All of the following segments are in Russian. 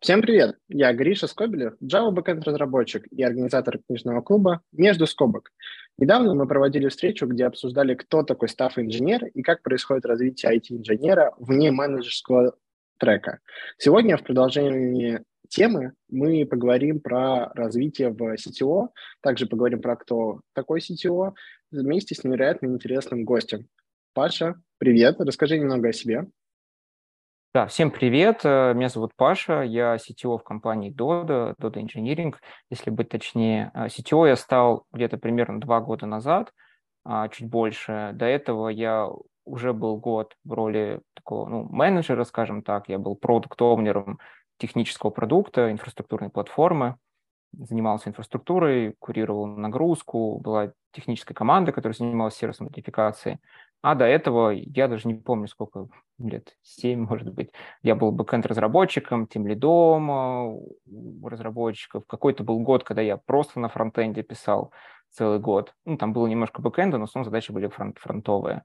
Всем привет! Я Гриша Скобелев, Java Backend разработчик и организатор книжного клуба «Между скобок». Недавно мы проводили встречу, где обсуждали, кто такой стафф-инженер и как происходит развитие IT-инженера вне менеджерского трека. Сегодня в продолжении темы мы поговорим про развитие в CTO, также поговорим про кто такой CTO, вместе с невероятно интересным гостем. Паша, привет, расскажи немного о себе. Да, всем привет. Э, меня зовут Паша, я CTO в компании Dodo, Dodo Engineering, если быть точнее. Э, CTO я стал где-то примерно два года назад, а, чуть больше. До этого я уже был год в роли такого ну, менеджера, скажем так. Я был продукт-овнером технического продукта, инфраструктурной платформы, занимался инфраструктурой, курировал нагрузку, была техническая команда, которая занималась сервисом модификации. А до этого, я даже не помню, сколько лет, 7, может быть, я был бэкэнд-разработчиком, тем лидом а, разработчиков. Какой-то был год, когда я просто на фронтенде писал целый год. Ну, там было немножко бэкэнда, но в основном задачи были фронт фронтовые.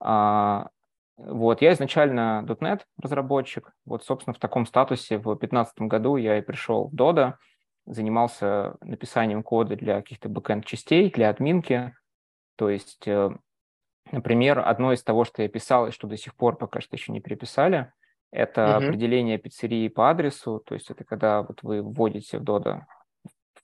А, вот, я изначально .NET разработчик. Вот, собственно, в таком статусе в 2015 году я и пришел в Dodo, занимался написанием кода для каких-то бэкэнд-частей, для админки. То есть э, Например, одно из того, что я писал и что до сих пор пока что еще не переписали, это uh-huh. определение пиццерии по адресу. То есть это когда вот вы вводите в Dodo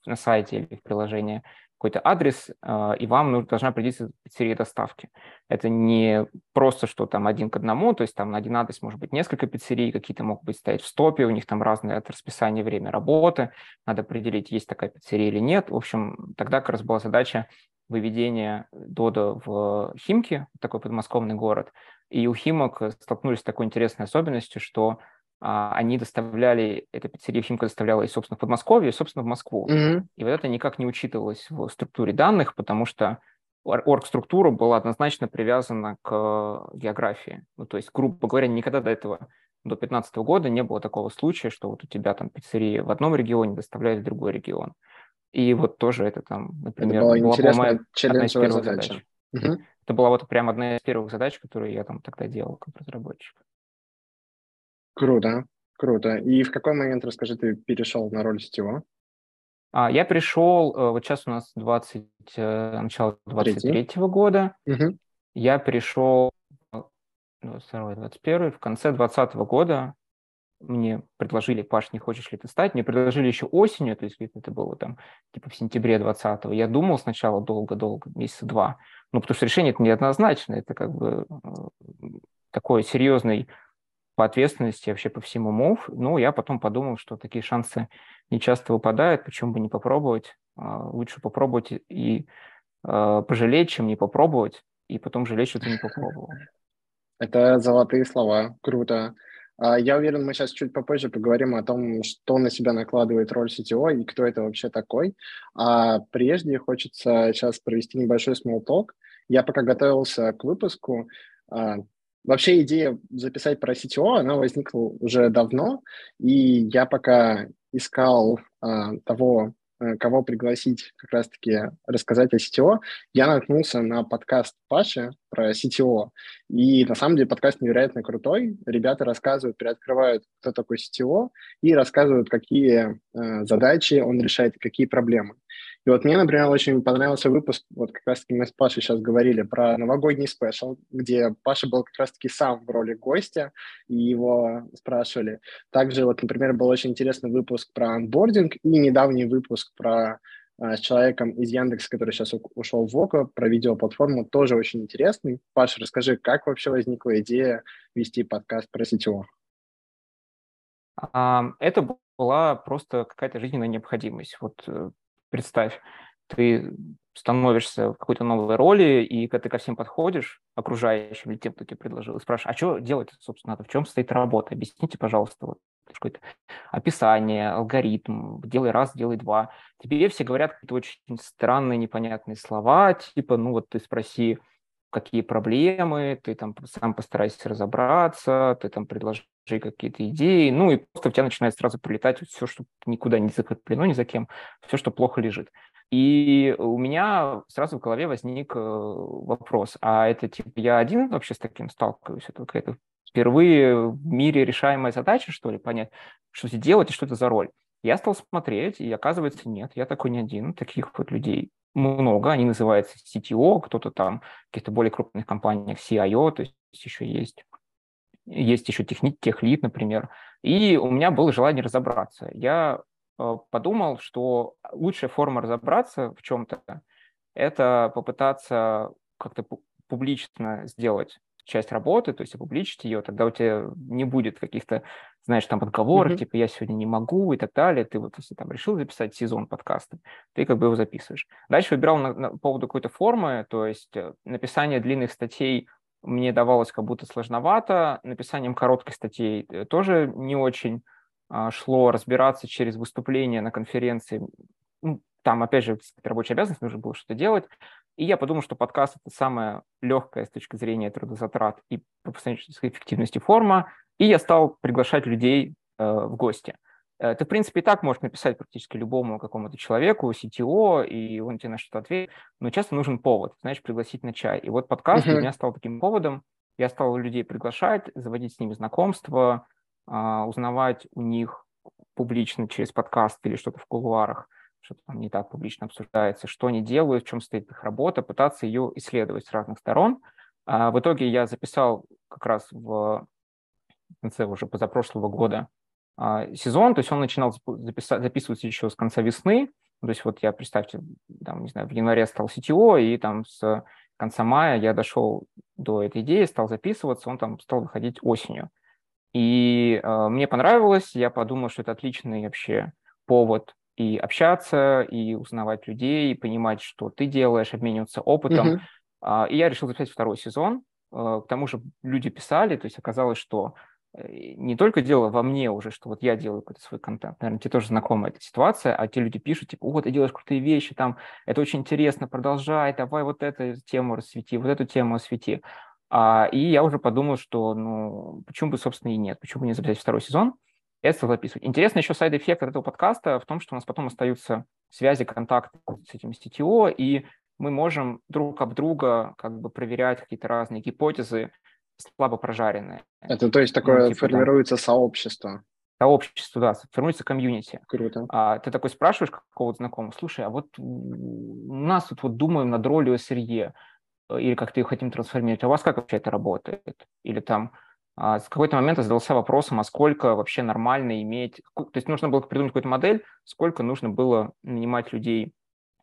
на сайте или в приложении какой-то адрес, э, и вам должна определиться пиццерия доставки. Это не просто, что там один к одному, то есть там на один адрес может быть несколько пиццерий, какие-то могут быть стоять в стопе, у них там разное от расписания время работы, надо определить, есть такая пиццерия или нет. В общем, тогда как раз была задача выведения Дода в Химки, такой подмосковный город. И у Химок столкнулись с такой интересной особенностью, что а, они доставляли, эта пиццерия Химка доставляла и, собственно, в Подмосковье, и, собственно, в Москву. Mm-hmm. И вот это никак не учитывалось в структуре данных, потому что орг-структура была однозначно привязана к географии. Ну, то есть, грубо говоря, никогда до этого, до 2015 года не было такого случая, что вот у тебя там пиццерия в одном регионе доставляет в другой регион. И вот тоже это там, например, это была, была моя одна из первых задача. задач. Угу. Это была вот прям одна из первых задач, которые я там тогда делал как разработчик. Круто, круто. И в какой момент, расскажи, ты перешел на роль сетевого? А, я пришел, э, вот сейчас у нас 20, э, начало 23 -го года. Угу. Я пришел 22 21 в конце 20 года мне предложили, Паш, не хочешь ли ты стать? Мне предложили еще осенью, то есть это было там типа в сентябре 20-го. Я думал сначала долго-долго, месяца два, ну, потому что решение это неоднозначно, это как бы такой серьезный по ответственности вообще по всему мов. Ну, я потом подумал, что такие шансы не часто выпадают, почему бы не попробовать. А, лучше попробовать и э, пожалеть, чем не попробовать, и потом жалеть, что ты не попробовал. Это золотые слова, круто. А, я уверен, мы сейчас чуть попозже поговорим о том, что на себя накладывает роль CTO и кто это вообще такой. А прежде хочется сейчас провести небольшой small talk. Я пока готовился к выпуску, а, Вообще идея записать про CTO, она возникла уже давно, и я пока искал а, того кого пригласить как раз-таки рассказать о CTO, я наткнулся на подкаст Паши про CTO. И на самом деле подкаст невероятно крутой. Ребята рассказывают, приоткрывают, кто такой CTO, и рассказывают, какие э, задачи он решает, какие проблемы. И вот мне, например, очень понравился выпуск, вот как раз-таки мы с Пашей сейчас говорили про новогодний спешл, где Паша был как раз-таки сам в роли гостя, и его спрашивали. Также вот, например, был очень интересный выпуск про анбординг и недавний выпуск про а, с человеком из Яндекса, который сейчас ушел в ОКО, про видеоплатформу, тоже очень интересный. Паша, расскажи, как вообще возникла идея вести подкаст про CTO? Это была просто какая-то жизненная необходимость. Вот э, представь, ты становишься в какой-то новой роли, и когда ты ко всем подходишь, окружающим или тем, кто тебе предложил, и спрашиваешь, а что делать, собственно, надо, в чем стоит работа? Объясните, пожалуйста, вот какое-то описание, алгоритм, делай раз, делай два. Тебе все говорят какие-то очень странные, непонятные слова, типа, ну вот ты спроси, какие проблемы, ты там сам постарайся разобраться, ты там предложи какие-то идеи, ну и просто у тебя начинает сразу прилетать все, что никуда не закреплено ни за кем, все, что плохо лежит. И у меня сразу в голове возник э, вопрос, а это типа я один вообще с таким сталкиваюсь? Это какая-то впервые в мире решаемая задача, что ли, понять, что делать и что это за роль. Я стал смотреть, и оказывается, нет, я такой не один, таких вот людей много, они называются CTO, кто-то там в каких-то более крупных компаниях CIO, то есть еще есть. Есть еще техник, техлит, например. И у меня было желание разобраться. Я э, подумал, что лучшая форма разобраться в чем-то – это попытаться как-то публично сделать часть работы, то есть опубличить ее, тогда у тебя не будет каких-то, знаешь, там отговорок, mm-hmm. типа я сегодня не могу и так далее. Ты вот если там решил записать сезон подкаста, ты как бы его записываешь. Дальше выбирал на, на поводу какой-то формы, то есть э, написание длинных статей мне давалось как будто сложновато, написанием коротких статей э, тоже не очень а, шло разбираться через выступления на конференции. Ну, там, опять же, рабочая обязанность, нужно было что-то делать. И я подумал, что подкаст – это самая легкая с точки зрения трудозатрат и по эффективности форма. И я стал приглашать людей э, в гости. Э, ты, в принципе, и так можешь написать практически любому какому-то человеку, CTO, и он тебе на что-то ответит, но часто нужен повод, знаешь, пригласить на чай. И вот подкаст uh-huh. для меня стал таким поводом. Я стал людей приглашать, заводить с ними знакомства, а, узнавать у них публично через подкаст или что-то в кулуарах – что-то там не так публично обсуждается, что они делают, в чем стоит их работа, пытаться ее исследовать с разных сторон. А в итоге я записал как раз в конце уже позапрошлого года а, сезон, то есть он начинал записываться еще с конца весны, то есть вот я, представьте, там, не знаю, в январе стал CTO, и там с конца мая я дошел до этой идеи, стал записываться, он там стал выходить осенью. И э, мне понравилось, я подумал, что это отличный вообще повод и общаться, и узнавать людей, и понимать, что ты делаешь, обмениваться опытом. Uh-huh. И я решил записать второй сезон. А, к тому же люди писали, то есть оказалось, что э, не только дело во мне уже, что вот я делаю какой-то свой контент, наверное, тебе тоже знакома эта ситуация, а те люди пишут, типа, о, ты делаешь крутые вещи, там, это очень интересно, продолжай, давай вот эту тему рассвети, вот эту тему освети. А, и я уже подумал, что, ну, почему бы, собственно, и нет, почему бы не записать второй сезон это записывать. Интересно еще side effect от этого подкаста в том, что у нас потом остаются связи, контакты с этим CTO, и мы можем друг об друга как бы проверять какие-то разные гипотезы, слабо прожаренные. Это то есть такое ну, типа, формируется там, сообщество? Сообщество, да, формируется комьюнити. Круто. А, ты такой спрашиваешь какого-то знакомого, слушай, а вот у нас тут вот думаем над ролью SRE, э, или как-то ее хотим трансформировать, а у вас как вообще это работает? Или там, с какой-то момент я задался вопросом, а сколько вообще нормально иметь, то есть нужно было придумать какую-то модель, сколько нужно было нанимать людей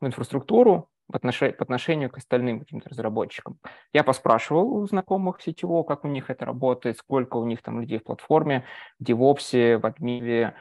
в инфраструктуру по отношению, по отношению к остальным каким-то разработчикам. Я поспрашивал у знакомых сетевого, как у них это работает, сколько у них там людей в платформе, в DevOps, в адмиве,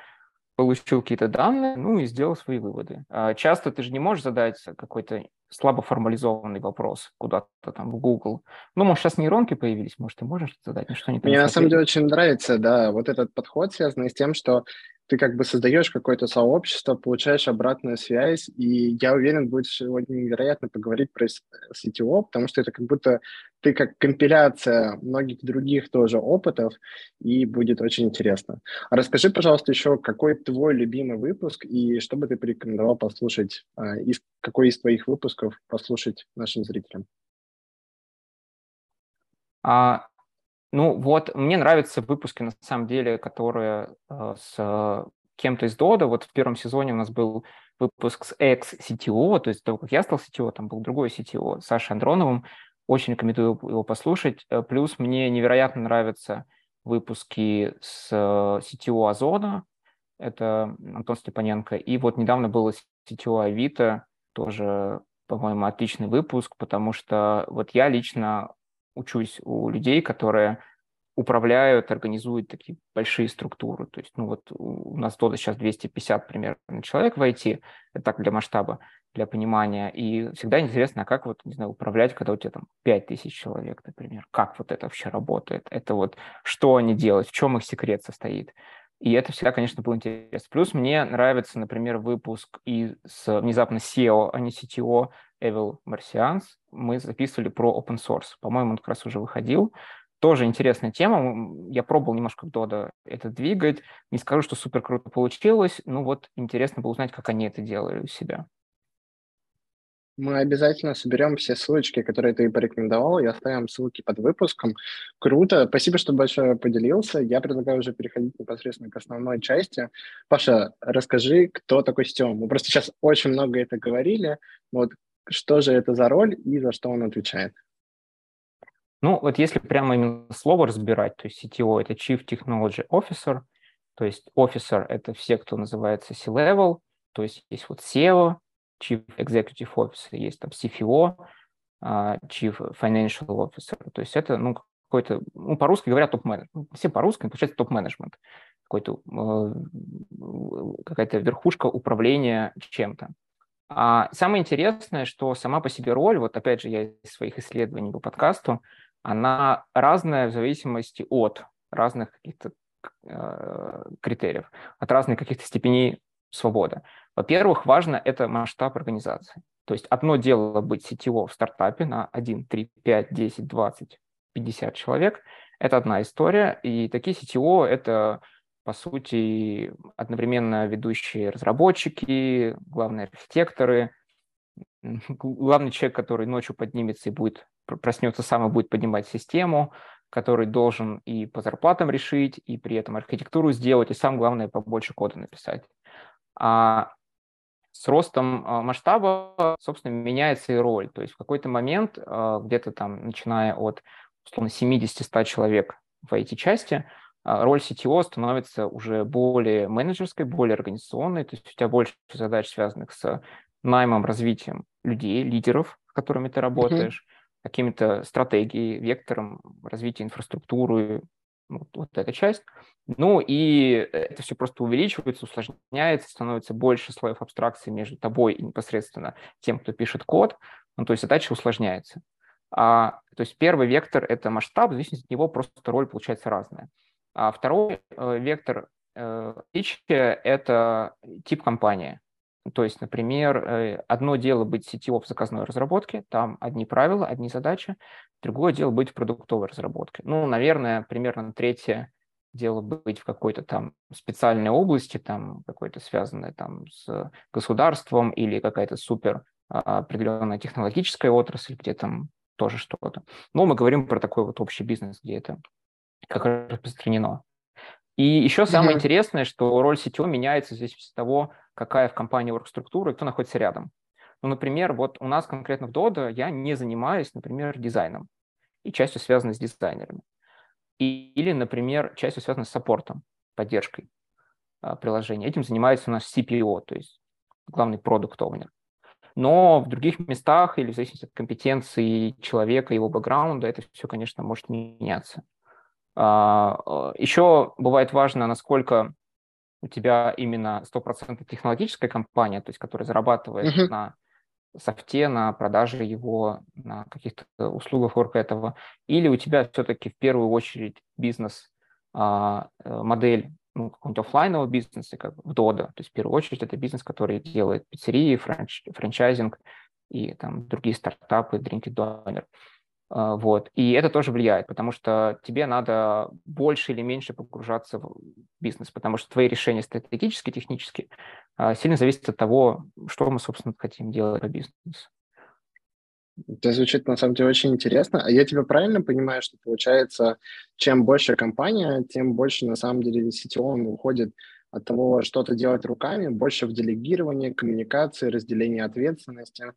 получил какие-то данные, ну и сделал свои выводы. А часто ты же не можешь задать какой-то слабо формализованный вопрос куда-то там в Google. Ну, может, сейчас нейронки появились, может, ты можешь задать, но что не Мне на самом деле очень нравится, да, вот этот подход, связанный с тем, что ты как бы создаешь какое-то сообщество, получаешь обратную связь, и я уверен, будет сегодня невероятно поговорить про CTO, потому что это как будто ты как компиляция многих других тоже опытов, и будет очень интересно. А расскажи, пожалуйста, еще, какой твой любимый выпуск, и что бы ты порекомендовал послушать, а, из, какой из твоих выпусков послушать нашим зрителям? А, ну вот, мне нравятся выпуски, на самом деле, которые э, с кем-то из Дода. Вот в первом сезоне у нас был выпуск с ex-CTO, то есть того, как я стал CTO, там был другой CTO, Саша Андроновым. Очень рекомендую его послушать. Э, плюс мне невероятно нравятся выпуски с CTO Озона, это Антон Степаненко. И вот недавно было CTO Авито, тоже, по-моему, отличный выпуск, потому что вот я лично учусь у людей, которые управляют, организуют такие большие структуры. То есть, ну вот у нас Дода сейчас 250 примерно человек в IT, это так для масштаба, для понимания. И всегда интересно, а как вот, не знаю, управлять, когда у тебя там 5000 человек, например. Как вот это вообще работает? Это вот что они делают, в чем их секрет состоит? И это всегда, конечно, было интересно. Плюс мне нравится, например, выпуск и с внезапно SEO, а не CTO, Evil Martians. Мы записывали про open source. По-моему, он как раз уже выходил. Тоже интересная тема. Я пробовал немножко Дода это двигать. Не скажу, что супер круто получилось. Ну вот интересно было узнать, как они это делали у себя. Мы обязательно соберем все ссылочки, которые ты порекомендовал, и оставим ссылки под выпуском. Круто. Спасибо, что большое поделился. Я предлагаю уже переходить непосредственно к основной части. Паша, расскажи, кто такой CTO. Мы просто сейчас очень много это говорили. Вот что же это за роль и за что он отвечает? Ну, вот если прямо именно слово разбирать, то есть CTO – это Chief Technology Officer, то есть officer – это все, кто называется C-level, то есть есть вот SEO, Chief Executive Officer, есть там CFO, а, Chief Financial Officer, то есть это, ну, какой-то, ну, по-русски говорят топ-менеджмент, ну, все по-русски, получается топ-менеджмент, какой-то, э, какая-то верхушка управления чем-то. А самое интересное, что сама по себе роль, вот опять же я из своих исследований по подкасту, она разная в зависимости от разных каких-то э, критериев, от разных каких-то степеней свободы. Во-первых, важно это масштаб организации. То есть одно дело быть CTO в стартапе на 1, 3, 5, 10, 20, 50 человек. Это одна история. И такие CTO – это, по сути, одновременно ведущие разработчики, главные архитекторы, главный человек, который ночью поднимется и будет проснется сам и будет поднимать систему, который должен и по зарплатам решить, и при этом архитектуру сделать, и сам главное побольше кода написать. А с ростом а, масштаба, собственно, меняется и роль. То есть в какой-то момент, а, где-то там, начиная от, условно, 70-100 человек в IT-части, а, роль CTO становится уже более менеджерской, более организационной, то есть у тебя больше задач, связанных с наймом, развитием людей, лидеров, с которыми ты работаешь, mm-hmm какими-то стратегией, вектором развития инфраструктуры, вот, вот эта часть. Ну и это все просто увеличивается, усложняется, становится больше слоев абстракции между тобой и непосредственно тем, кто пишет код. Ну, то есть задача усложняется. А, то есть первый вектор – это масштаб, в зависимости от него просто роль получается разная. А второй э, вектор э, это тип компании. То есть, например, э, одно дело быть CTO в заказной разработке, там одни правила, одни задачи, другое дело быть в продуктовой разработке. Ну, наверное, примерно третье дело быть в какой-то там специальной области, там какой-то связанной там с государством или какая-то супер а, определенная технологическая отрасль, где там тоже что-то. Но мы говорим про такой вот общий бизнес, где это как распространено. И еще самое mm-hmm. интересное, что роль CTO меняется в зависимости от того, какая в компании оргструктура и кто находится рядом. Ну, например, вот у нас конкретно в Dodo я не занимаюсь, например, дизайном и частью связанной с дизайнерами. И, или, например, частью связанной с саппортом, поддержкой а, приложения. Этим занимается у нас CPO, то есть главный продукт owner. Но в других местах или в зависимости от компетенции человека, его бэкграунда, это все, конечно, может меняться. А, а, Еще бывает важно, насколько у тебя именно 100% технологическая компания, то есть которая зарабатывает uh-huh. на софте, на продаже его, на каких-то услугах вокруг этого, или у тебя все-таки в первую очередь бизнес, а, э, ну, какого-нибудь офлайнового бизнеса, как в Dodo. То есть в первую очередь это бизнес, который делает пиццерии, франч, франчайзинг и там другие стартапы, Drinky Donor. А, вот. И это тоже влияет, потому что тебе надо больше или меньше погружаться в бизнес, потому что твои решения стратегические, технические а, сильно зависят от того, что мы, собственно, хотим делать по бизнесу. Это звучит, на самом деле, очень интересно. А я тебя правильно понимаю, что, получается, чем больше компания, тем больше, на самом деле, CTO уходит от того, что-то делать руками, больше в делегировании, коммуникации, разделении ответственности?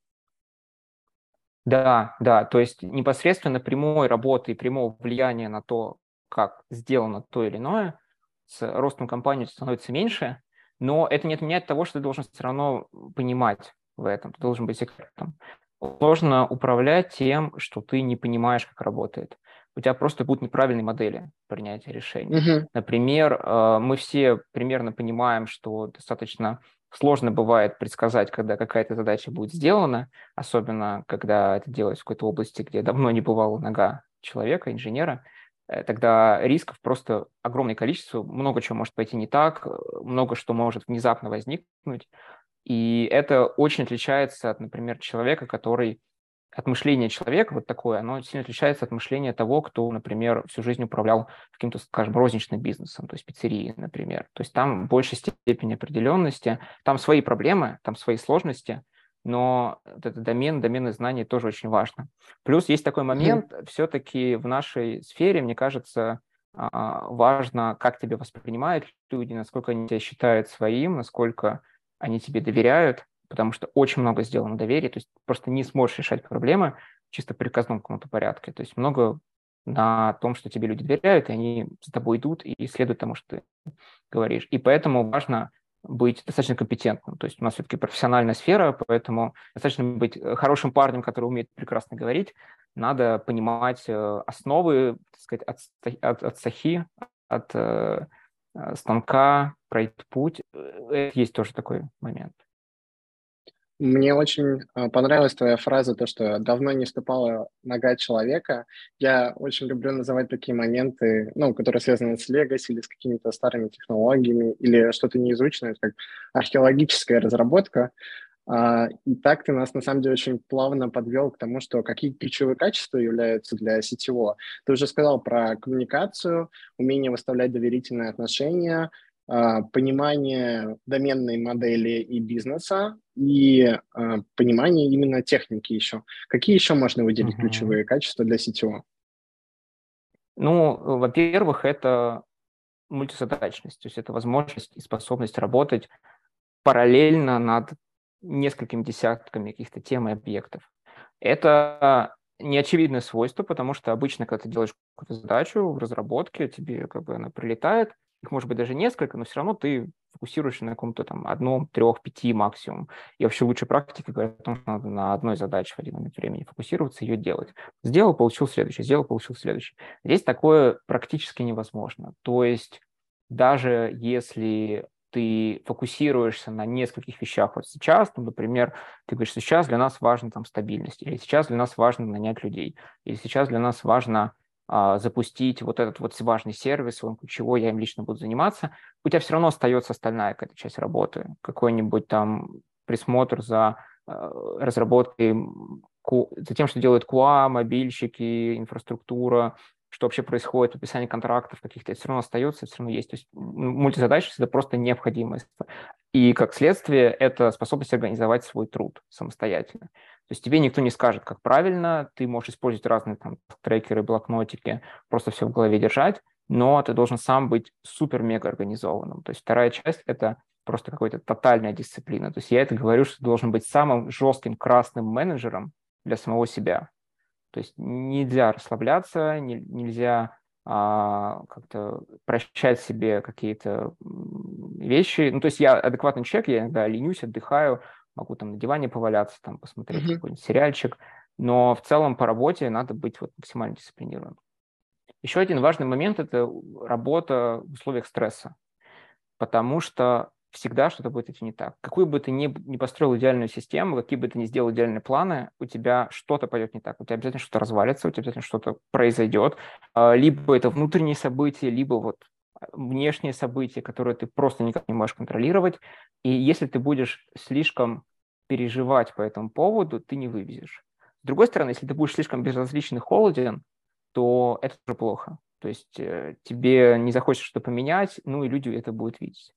Да, да, то есть непосредственно прямой работы и прямого влияния на то, как сделано то или иное, с ростом компании становится меньше, но это не отменяет того, что ты должен все равно понимать в этом, ты должен быть экспертом. Сложно управлять тем, что ты не понимаешь, как работает. У тебя просто будут неправильные модели принятия решений. Uh-huh. Например, э, мы все примерно понимаем, что достаточно Сложно бывает предсказать, когда какая-то задача будет сделана, особенно когда это делается в какой-то области, где давно не бывала нога человека, инженера. Э, тогда рисков просто огромное количество, много чего может пойти не так, э, много что может внезапно возникнуть. И это очень отличается от, например, человека, который от мышления человека, вот такое, оно сильно отличается от мышления того, кто, например, всю жизнь управлял каким-то, скажем, розничным бизнесом, то есть пиццерией, например. То есть там в большей степени определенности, там свои проблемы, там свои сложности, но вот этот домен, доменные знания тоже очень важно. Плюс есть такой момент, mm-hmm. все-таки в нашей сфере, мне кажется, а, важно, как тебя воспринимают люди, насколько они тебя считают своим, насколько они тебе доверяют, потому что очень много сделано доверия, то есть просто не сможешь решать проблемы чисто приказном каком-то порядке. То есть много на том, что тебе люди доверяют, и они за тобой идут и следуют тому, что ты говоришь. И поэтому важно быть достаточно компетентным. То есть у нас все-таки профессиональная сфера, поэтому достаточно быть э, хорошим парнем, который умеет прекрасно говорить. Надо понимать э, основы, так сказать, от, от, от сахи, от э станка, пройти путь. Это есть тоже такой момент. Мне очень а, понравилась твоя фраза, то, что давно не ступала нога человека. Я очень люблю называть такие моменты, ну, которые связаны с легаси или с какими-то старыми технологиями, или что-то неизученное, как археологическая разработка. А, и так ты нас, на самом деле, очень плавно подвел к тому, что какие ключевые качества являются для сетевого. Ты уже сказал про коммуникацию, умение выставлять доверительные отношения, понимание доменной модели и бизнеса и а, понимание именно техники еще. Какие еще можно выделить uh-huh. ключевые качества для CTO? Ну, во-первых, это мультизадачность, то есть это возможность и способность работать параллельно над несколькими десятками каких-то тем и объектов. Это неочевидное свойство, потому что обычно, когда ты делаешь какую-то задачу в разработке, тебе как бы она прилетает, их может быть даже несколько, но все равно ты фокусируешься на каком-то там одном, трех, пяти максимум. И вообще лучшая практика говорит о том, что надо на одной задаче в один момент времени фокусироваться, ее делать. Сделал, получил следующий, сделал, получил следующий. Здесь такое практически невозможно. То есть даже если ты фокусируешься на нескольких вещах. Вот сейчас, ну, например, ты говоришь, сейчас для нас важна там стабильность, или сейчас для нас важно нанять людей, или сейчас для нас важно запустить вот этот вот важный сервис, чего я им лично буду заниматься, у тебя все равно остается остальная какая-то часть работы, какой-нибудь там присмотр за а, разработкой, за тем, что делают QA, мобильщики, инфраструктура, что вообще происходит, описание контрактов каких-то, все равно остается, все равно есть. То есть мультизадачность – это просто необходимость. И как следствие это способность организовать свой труд самостоятельно. То есть тебе никто не скажет, как правильно, ты можешь использовать разные там трекеры, блокнотики, просто все в голове держать, но ты должен сам быть супер-мега организованным. То есть вторая часть – это просто какая-то тотальная дисциплина. То есть я это говорю, что ты должен быть самым жестким красным менеджером для самого себя. То есть нельзя расслабляться, не, нельзя а, как-то прощать себе какие-то вещи. Ну, то есть я адекватный человек, я иногда ленюсь, отдыхаю, могу там на диване поваляться, там посмотреть mm-hmm. какой-нибудь сериальчик, но в целом по работе надо быть вот максимально дисциплинированным. Еще один важный момент – это работа в условиях стресса, потому что всегда что-то будет идти не так. Какую бы ты ни, ни построил идеальную систему, какие бы ты ни сделал идеальные планы, у тебя что-то пойдет не так. У тебя обязательно что-то развалится, у тебя обязательно что-то произойдет. А, либо это внутренние события, либо вот внешние события, которые ты просто никак не можешь контролировать. И если ты будешь слишком переживать по этому поводу, ты не вывезешь. С другой стороны, если ты будешь слишком безразличен и холоден, то это тоже плохо. То есть э, тебе не захочется что-то поменять, ну и люди это будут видеть.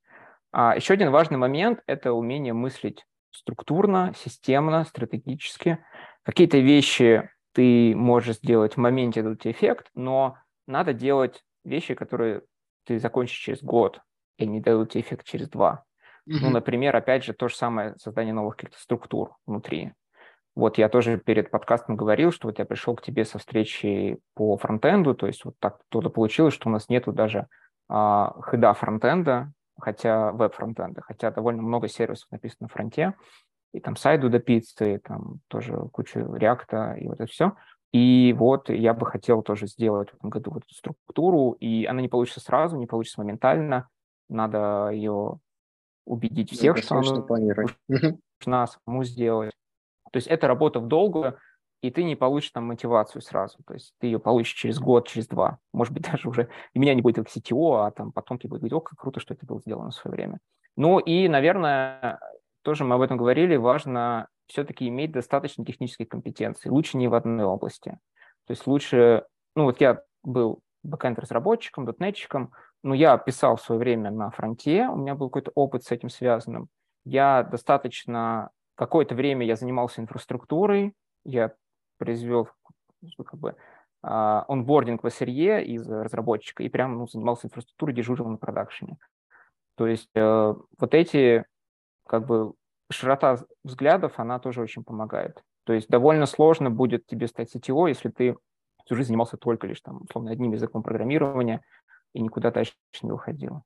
А еще один важный момент – это умение мыслить структурно, системно, стратегически. Какие-то вещи ты можешь сделать в моменте, дадут эффект, но надо делать вещи, которые ты закончишь через год, и не дадут тебе эффект через два. Mm-hmm. Ну, например, опять же, то же самое создание новых каких-то структур внутри. Вот я тоже перед подкастом говорил, что вот я пришел к тебе со встречи по фронтенду, то есть вот так то получилось, что у нас нету даже а, хеда фронтенда, хотя веб-фронтенда, хотя довольно много сервисов написано на фронте, и там сайду до пиццы, там тоже куча реакта и вот это все. И вот я бы хотел тоже сделать в этом году вот эту структуру, и она не получится сразу, не получится моментально. Надо ее убедить ну, всех, что она нужна самому сделать. То есть это работа в долгую, и ты не получишь там мотивацию сразу. То есть ты ее получишь через год, через два. Может быть, даже уже и меня не будет как CTO, а там потом ты будешь говорить, о, как круто, что это было сделано в свое время. Ну и, наверное, тоже мы об этом говорили, важно все-таки иметь достаточно технической компетенции. Лучше не в одной области. То есть лучше, ну вот я был бэкэнд-разработчиком, дотнетчиком, но я писал в свое время на фронте, у меня был какой-то опыт с этим связанным. Я достаточно Какое-то время я занимался инфраструктурой, я произвел как бы, а, онбординг в SRE из разработчика и прям ну, занимался инфраструктурой, дежурил на продакшене. То есть э, вот эти, как бы, широта взглядов, она тоже очень помогает. То есть довольно сложно будет тебе стать CTO, если ты всю жизнь занимался только лишь там, условно, одним языком программирования и никуда дальше не уходил.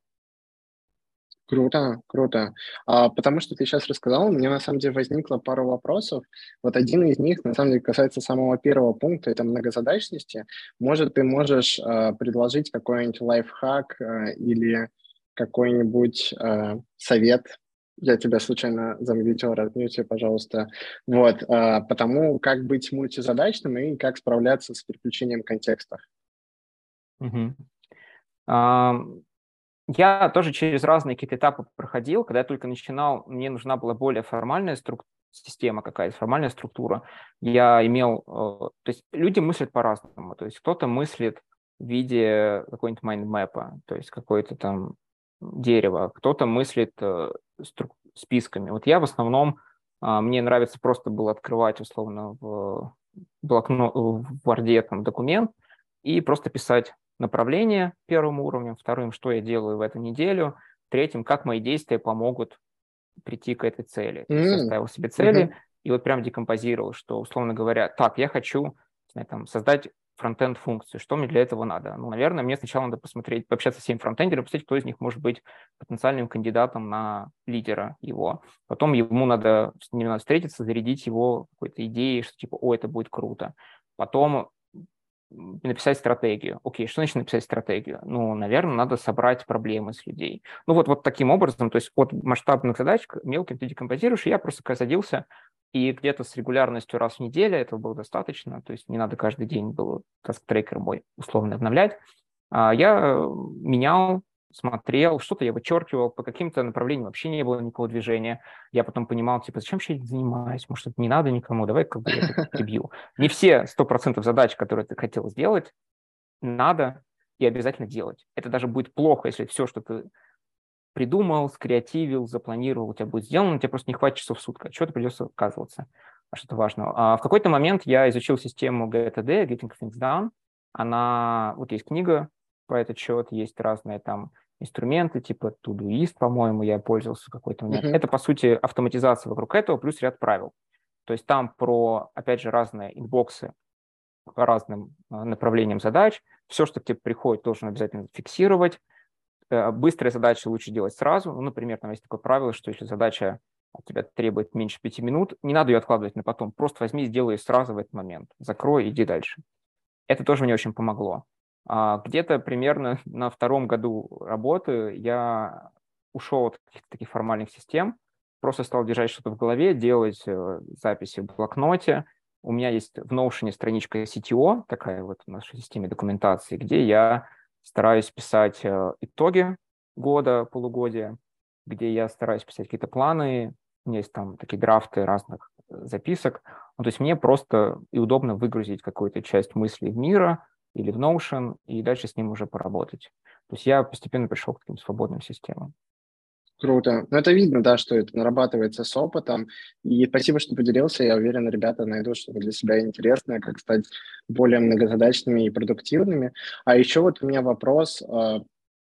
Круто, круто. А, потому что ты сейчас рассказал, у меня на самом деле возникло пару вопросов. Вот один из них, на самом деле, касается самого первого пункта, это многозадачности. Может, ты можешь а, предложить какой-нибудь лайфхак а, или какой-нибудь а, совет я тебя случайно замьютил, размьюти, пожалуйста. Вот, а, потому как быть мультизадачным и как справляться с переключением контекстов. Угу. Я тоже через разные какие-то этапы проходил. Когда я только начинал, мне нужна была более формальная структура, система какая-то, формальная структура. Я имел... Э, то есть люди мыслят по-разному. То есть кто-то мыслит в виде какой-нибудь майндмэпа, то есть какое-то там дерево, кто-то мыслит э, списками. Вот я в основном, а, мне нравится просто было открывать условно в блокнот, в Word там, документ и просто писать направление первым уровнем, вторым, что я делаю в эту неделю, третьим, как мои действия помогут прийти к этой цели. Mm. Я ставил себе цели mm-hmm. и вот прям декомпозировал, что, условно говоря, так, я хочу знаю, там, создать фронтенд функцию. Что мне для этого надо? Ну, наверное, мне сначала надо посмотреть, пообщаться с всеми фронтендерами, посмотреть, кто из них может быть потенциальным кандидатом на лидера его. Потом ему надо с ним надо встретиться, зарядить его какой-то идеей, что типа, о, это будет круто. Потом написать стратегию. Окей, что значит написать стратегию? Ну, наверное, надо собрать проблемы с людей. Ну, вот, вот таким образом, то есть от масштабных задач мелким ты декомпозируешь, и я просто садился и где-то с регулярностью раз в неделю этого было достаточно, то есть не надо каждый день был task tracker мой условно обновлять. А я менял, смотрел, что-то я вычеркивал, по каким-то направлениям вообще не было никакого движения. Я потом понимал, типа, зачем я этим занимаюсь? Может, это не надо никому, давай как бы я это прибью. Не все 100% задач, которые ты хотел сделать, надо и обязательно делать. Это даже будет плохо, если все, что ты придумал, скреативил, запланировал, у тебя будет сделано, тебе просто не хватит часов в сутки, чего-то придется отказываться, а что-то важного. А в какой-то момент я изучил систему GTD, Getting Things Done, она, вот есть книга по этот счет, есть разные там инструменты, типа Todoist, по-моему, я пользовался какой-то момент. Mm-hmm. Это, по сути, автоматизация вокруг этого, плюс ряд правил. То есть там про, опять же, разные инбоксы по разным а, направлениям задач. Все, что к тебе приходит, должен обязательно фиксировать. Э, быстрые задачи лучше делать сразу. Ну, например, там есть такое правило, что если задача от тебя требует меньше пяти минут, не надо ее откладывать на потом, просто возьми и сделай ее сразу в этот момент. Закрой, иди дальше. Это тоже мне очень помогло. А где-то примерно на втором году работы я ушел от каких-то таких формальных систем, просто стал держать что-то в голове, делать э, записи в блокноте. У меня есть в Notion страничка CTO, такая вот в нашей системе документации, где я стараюсь писать э, итоги года, полугодия, где я стараюсь писать какие-то планы, у меня есть там такие драфты разных э, записок. Ну, то есть мне просто и удобно выгрузить какую-то часть мыслей мира или в Notion и дальше с ним уже поработать. То есть я постепенно пришел к таким свободным системам. Круто. Ну, это видно, да, что это нарабатывается с опытом. И спасибо, что поделился. Я уверен, ребята найдут что-то для себя интересное, как стать более многозадачными и продуктивными. А еще вот у меня вопрос э,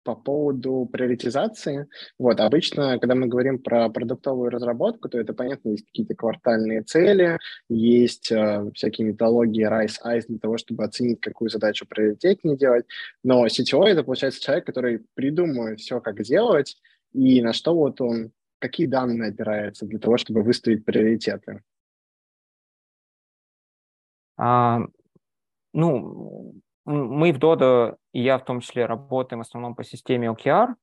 по поводу приоритизации. Вот, обычно, когда мы говорим про продуктовую разработку, то это, понятно, есть какие-то квартальные цели, есть э, всякие методологии RISE, ICE для того, чтобы оценить, какую задачу приоритетнее делать. Но CTO — это, получается, человек, который придумывает все, как делать, и на что вот он, какие данные опирается для того, чтобы выставить приоритеты? А, ну, мы в Dodo, и я в том числе, работаем в основном по системе OKR, то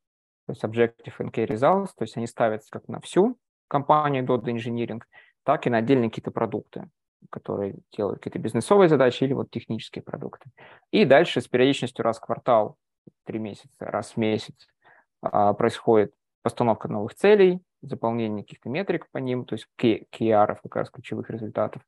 есть Objective and Key Results, то есть они ставятся как на всю компанию Dodo Engineering, так и на отдельные какие-то продукты, которые делают какие-то бизнесовые задачи или вот технические продукты. И дальше с периодичностью раз в квартал, три месяца, раз в месяц а, происходит постановка новых целей, заполнение каких-то метрик по ним, то есть KR, как раз ключевых результатов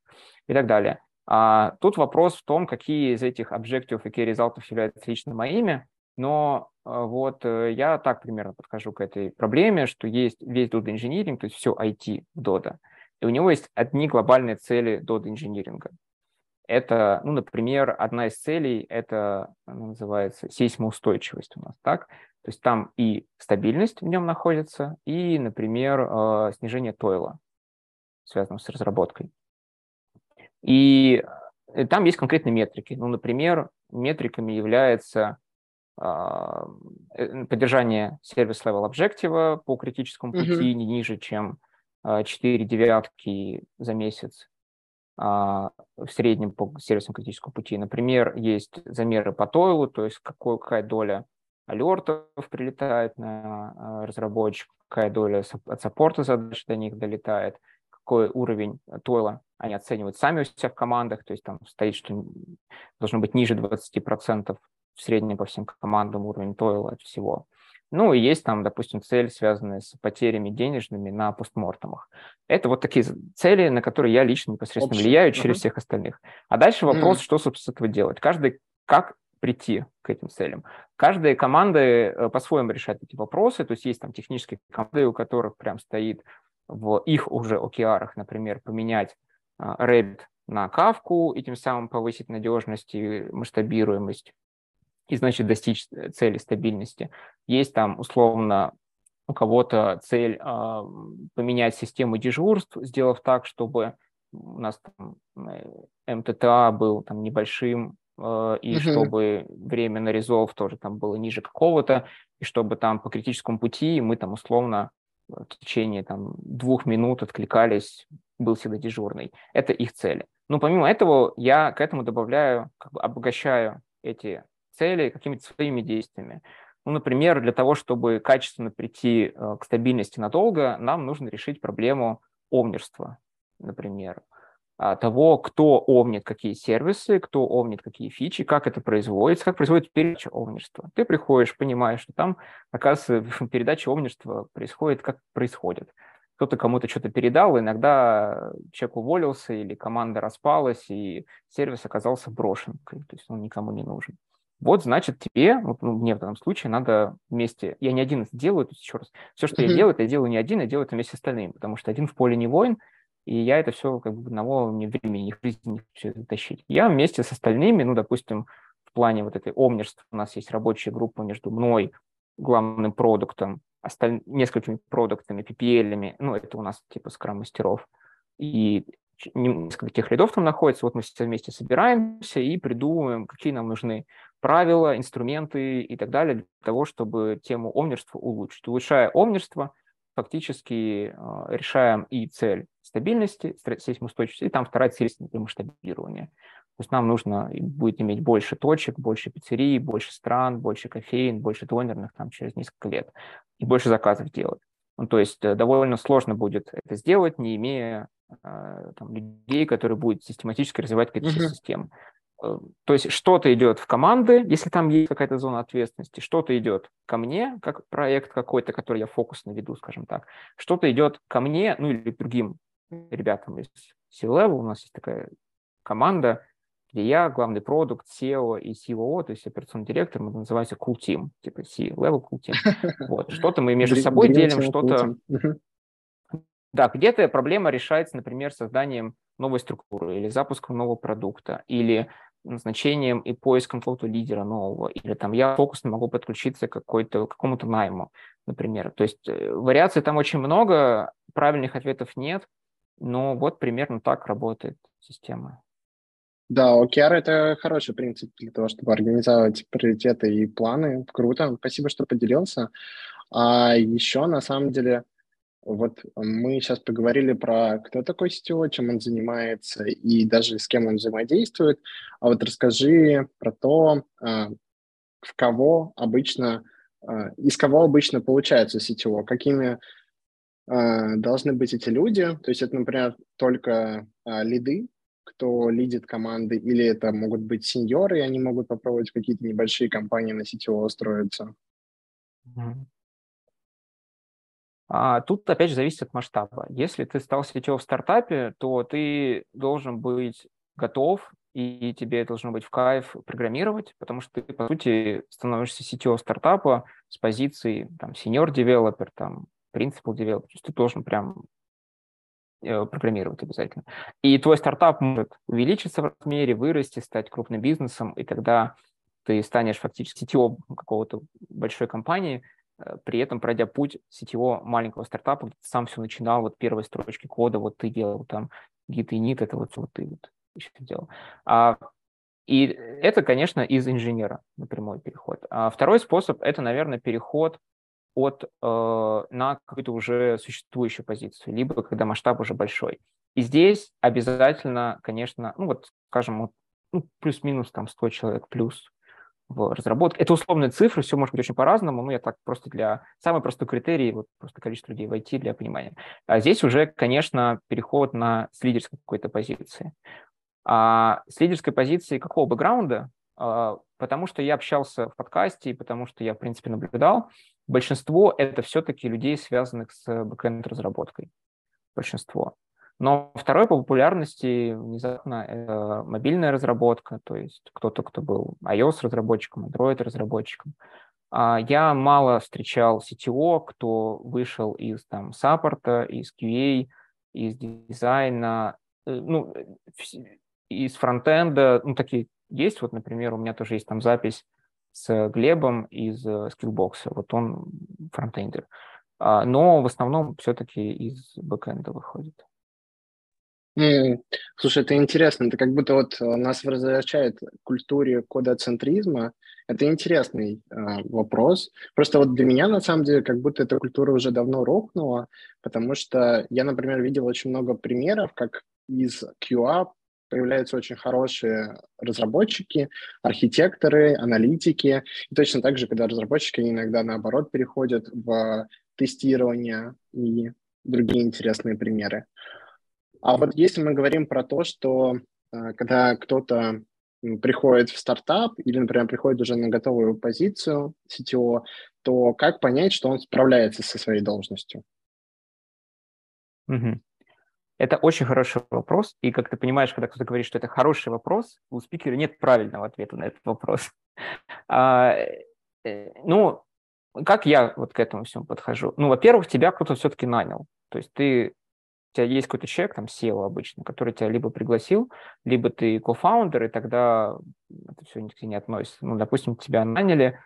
и так далее. А тут вопрос в том, какие из этих объектов и key результатов являются лично моими, но а, вот э, я так примерно подхожу к этой проблеме, что есть весь Dodo Engineering, то есть все IT в Dodo. И у него есть одни глобальные цели до инжиниринга. Это, ну, например, одна из целей, это называется сейсмоустойчивость у нас, так? То есть там и стабильность в нем находится, и, например, э, снижение тойла, связанного с разработкой. И э, там есть конкретные метрики. Ну, например, метриками является а, э, поддержание сервис-level объектива по критическому пути mm-hmm. не ниже, чем 4 девятки за месяц а, в среднем по сервисному критическому пути. Например, есть замеры по тойлу, то есть какой, какая доля алертов прилетает на а, разработчик, какая доля от саппорта задач до них долетает, какой уровень тойла они оценивают сами у себя в командах, то есть там стоит, что должно быть ниже 20% в среднем по всем командам уровень тойла от всего. Ну и есть там, допустим, цель, связанная с потерями денежными на постмортемах. Это вот такие цели, на которые я лично непосредственно Общий. влияю через uh-huh. всех остальных. А дальше вопрос, uh-huh. что, собственно, с этого делать. Каждый, как прийти к этим целям. Каждая команда э, по-своему решает эти вопросы, то есть есть там технические команды, у которых прям стоит в их уже OKR, например, поменять а, Rabbit на кавку и тем самым повысить надежность и масштабируемость и, значит, достичь цели стабильности. Есть там, условно, у кого-то цель э, поменять систему дежурств, сделав так, чтобы у нас там, э, МТТА был там небольшим, э, и uh-huh. чтобы время на резолв тоже там было ниже какого-то, и чтобы там по критическому пути мы там условно в течение там двух минут откликались, был всегда дежурный. Это их цели. Но помимо этого я к этому добавляю, как бы обогащаю эти цели какими-то своими действиями. Ну, например, для того, чтобы качественно прийти э, к стабильности надолго, нам нужно решить проблему омнерства, например, того, кто омнит какие сервисы, кто омнит какие фичи, как это производится, как производится передача омнерства. Ты приходишь, понимаешь, что там, оказывается, передача омнерства происходит, как происходит. Кто-то кому-то что-то передал, иногда человек уволился или команда распалась, и сервис оказался брошен, то есть он никому не нужен. Вот, значит, тебе, вот, ну, мне в данном случае надо вместе, я не один делаю, то есть еще раз, все, что mm-hmm. я делаю, это я делаю не один, я делаю это вместе с остальными, потому что один в поле не воин, и я это все как бы одного мне времени, ни жизни не все это тащить. Я вместе с остальными, ну, допустим, в плане вот этой омнерства у нас есть рабочая группа между мной, главным продуктом, осталь... несколькими продуктами, PPL, ну, это у нас типа скрам-мастеров, и несколько таких лидов там находится, вот мы все вместе собираемся и придумываем, какие нам нужны правила, инструменты и так далее для того, чтобы тему омнерства улучшить. Улучшая омнерство, фактически э, решаем и цель стабильности, сейсмоустойчивости, и там вторая цель – масштабирования. То есть нам нужно будет иметь больше точек, больше пиццерий, больше стран, больше кофеин, больше донерных там через несколько лет, и больше заказов делать. Ну, то есть э, довольно сложно будет это сделать, не имея э, там, людей, которые будут систематически развивать какие-то uh-huh. системы. Э, то есть что-то идет в команды, если там есть какая-то зона ответственности, что-то идет ко мне, как проект какой-то, который я фокусно веду, скажем так, что-то идет ко мне, ну или другим ребятам из C-Level, у нас есть такая команда, где я главный продукт, SEO и COO, то есть операционный директор, мы называемся Cool Team, типа C-Level Cool Team. Вот. Что-то мы между собой делим, что-то... Да, где-то проблема решается, например, созданием новой структуры или запуском нового продукта, или назначением и поиском какого-то лидера нового, или там я фокусно могу подключиться к какой-то, какому-то найму, например. То есть э, вариаций там очень много, правильных ответов нет, но вот примерно так работает система. Да, OKR – это хороший принцип для того, чтобы организовать приоритеты и планы. Круто, спасибо, что поделился. А еще, на самом деле, вот мы сейчас поговорили про кто такой CTO, чем он занимается и даже с кем он взаимодействует. А вот расскажи про то, а, в кого обычно, а, из кого обычно получается CTO, какими должны быть эти люди. То есть это, например, только лиды, кто лидит команды, или это могут быть сеньоры, и они могут попробовать какие-то небольшие компании на CTO устроиться. А, тут, опять же, зависит от масштаба. Если ты стал CTO в стартапе, то ты должен быть готов, и тебе должно быть в кайф программировать, потому что ты, по сути, становишься CTO стартапа с позиции там, senior developer, там, principal developer. То есть ты должен прям э, программировать обязательно. И твой стартап может увеличиться в размере, вырасти, стать крупным бизнесом, и тогда ты станешь фактически CTO какого-то большой компании, при этом пройдя путь CTO маленького стартапа, где ты сам все начинал, вот первые строчки кода, вот ты делал там гит и нит, это вот, вот ты вот еще делал. А, и это, конечно, из инженера напрямую переход. А второй способ – это, наверное, переход от, э, на какую-то уже существующую позицию, либо когда масштаб уже большой. И здесь обязательно, конечно, ну вот, скажем, вот, ну, плюс-минус там 100 человек плюс в разработке. Это условные цифры, все может быть очень по-разному, но я так просто для... Самый простой критерий, вот просто количество людей в IT для понимания. А здесь уже, конечно, переход на с лидерской какой-то позиции. А с лидерской позиции какого бэкграунда? А, потому что я общался в подкасте, и потому что я, в принципе, наблюдал, большинство – это все-таки людей, связанных с бэкэнд-разработкой. Большинство. Но второй по популярности внезапно это мобильная разработка, то есть кто-то, кто был iOS-разработчиком, Android-разработчиком. А я мало встречал CTO, кто вышел из там саппорта, из QA, из дизайна, э, ну, из фронтенда, ну, такие есть. Вот, например, у меня тоже есть там запись с Глебом из э, Skillbox. Вот он фронтендер. А, но в основном все-таки из бэкэнда выходит. Слушай, это интересно. Это как будто вот э, нас возвращает к культуре кодоцентризма. Это интересный э, вопрос. Просто вот для меня, на самом деле, как будто эта культура уже давно рухнула, потому что я, например, видел очень много примеров, как из QA появляются очень хорошие разработчики, архитекторы, аналитики. И точно так же, когда разработчики иногда, наоборот, переходят в тестирование и другие интересные примеры. А вот если мы говорим про то, что э, когда кто-то приходит в стартап или, например, приходит уже на готовую позицию CTO, то как понять, что он справляется со своей должностью? Угу. Это очень хороший вопрос, и как ты понимаешь, когда кто-то говорит, что это хороший вопрос, у спикера нет правильного ответа на этот вопрос. А, э, ну, как я вот к этому всему подхожу? Ну, во-первых, тебя кто-то все-таки нанял. То есть ты, у тебя есть какой-то человек, там SEO обычно, который тебя либо пригласил, либо ты кофаундер, и тогда это все никак не относится. Ну, допустим, тебя наняли,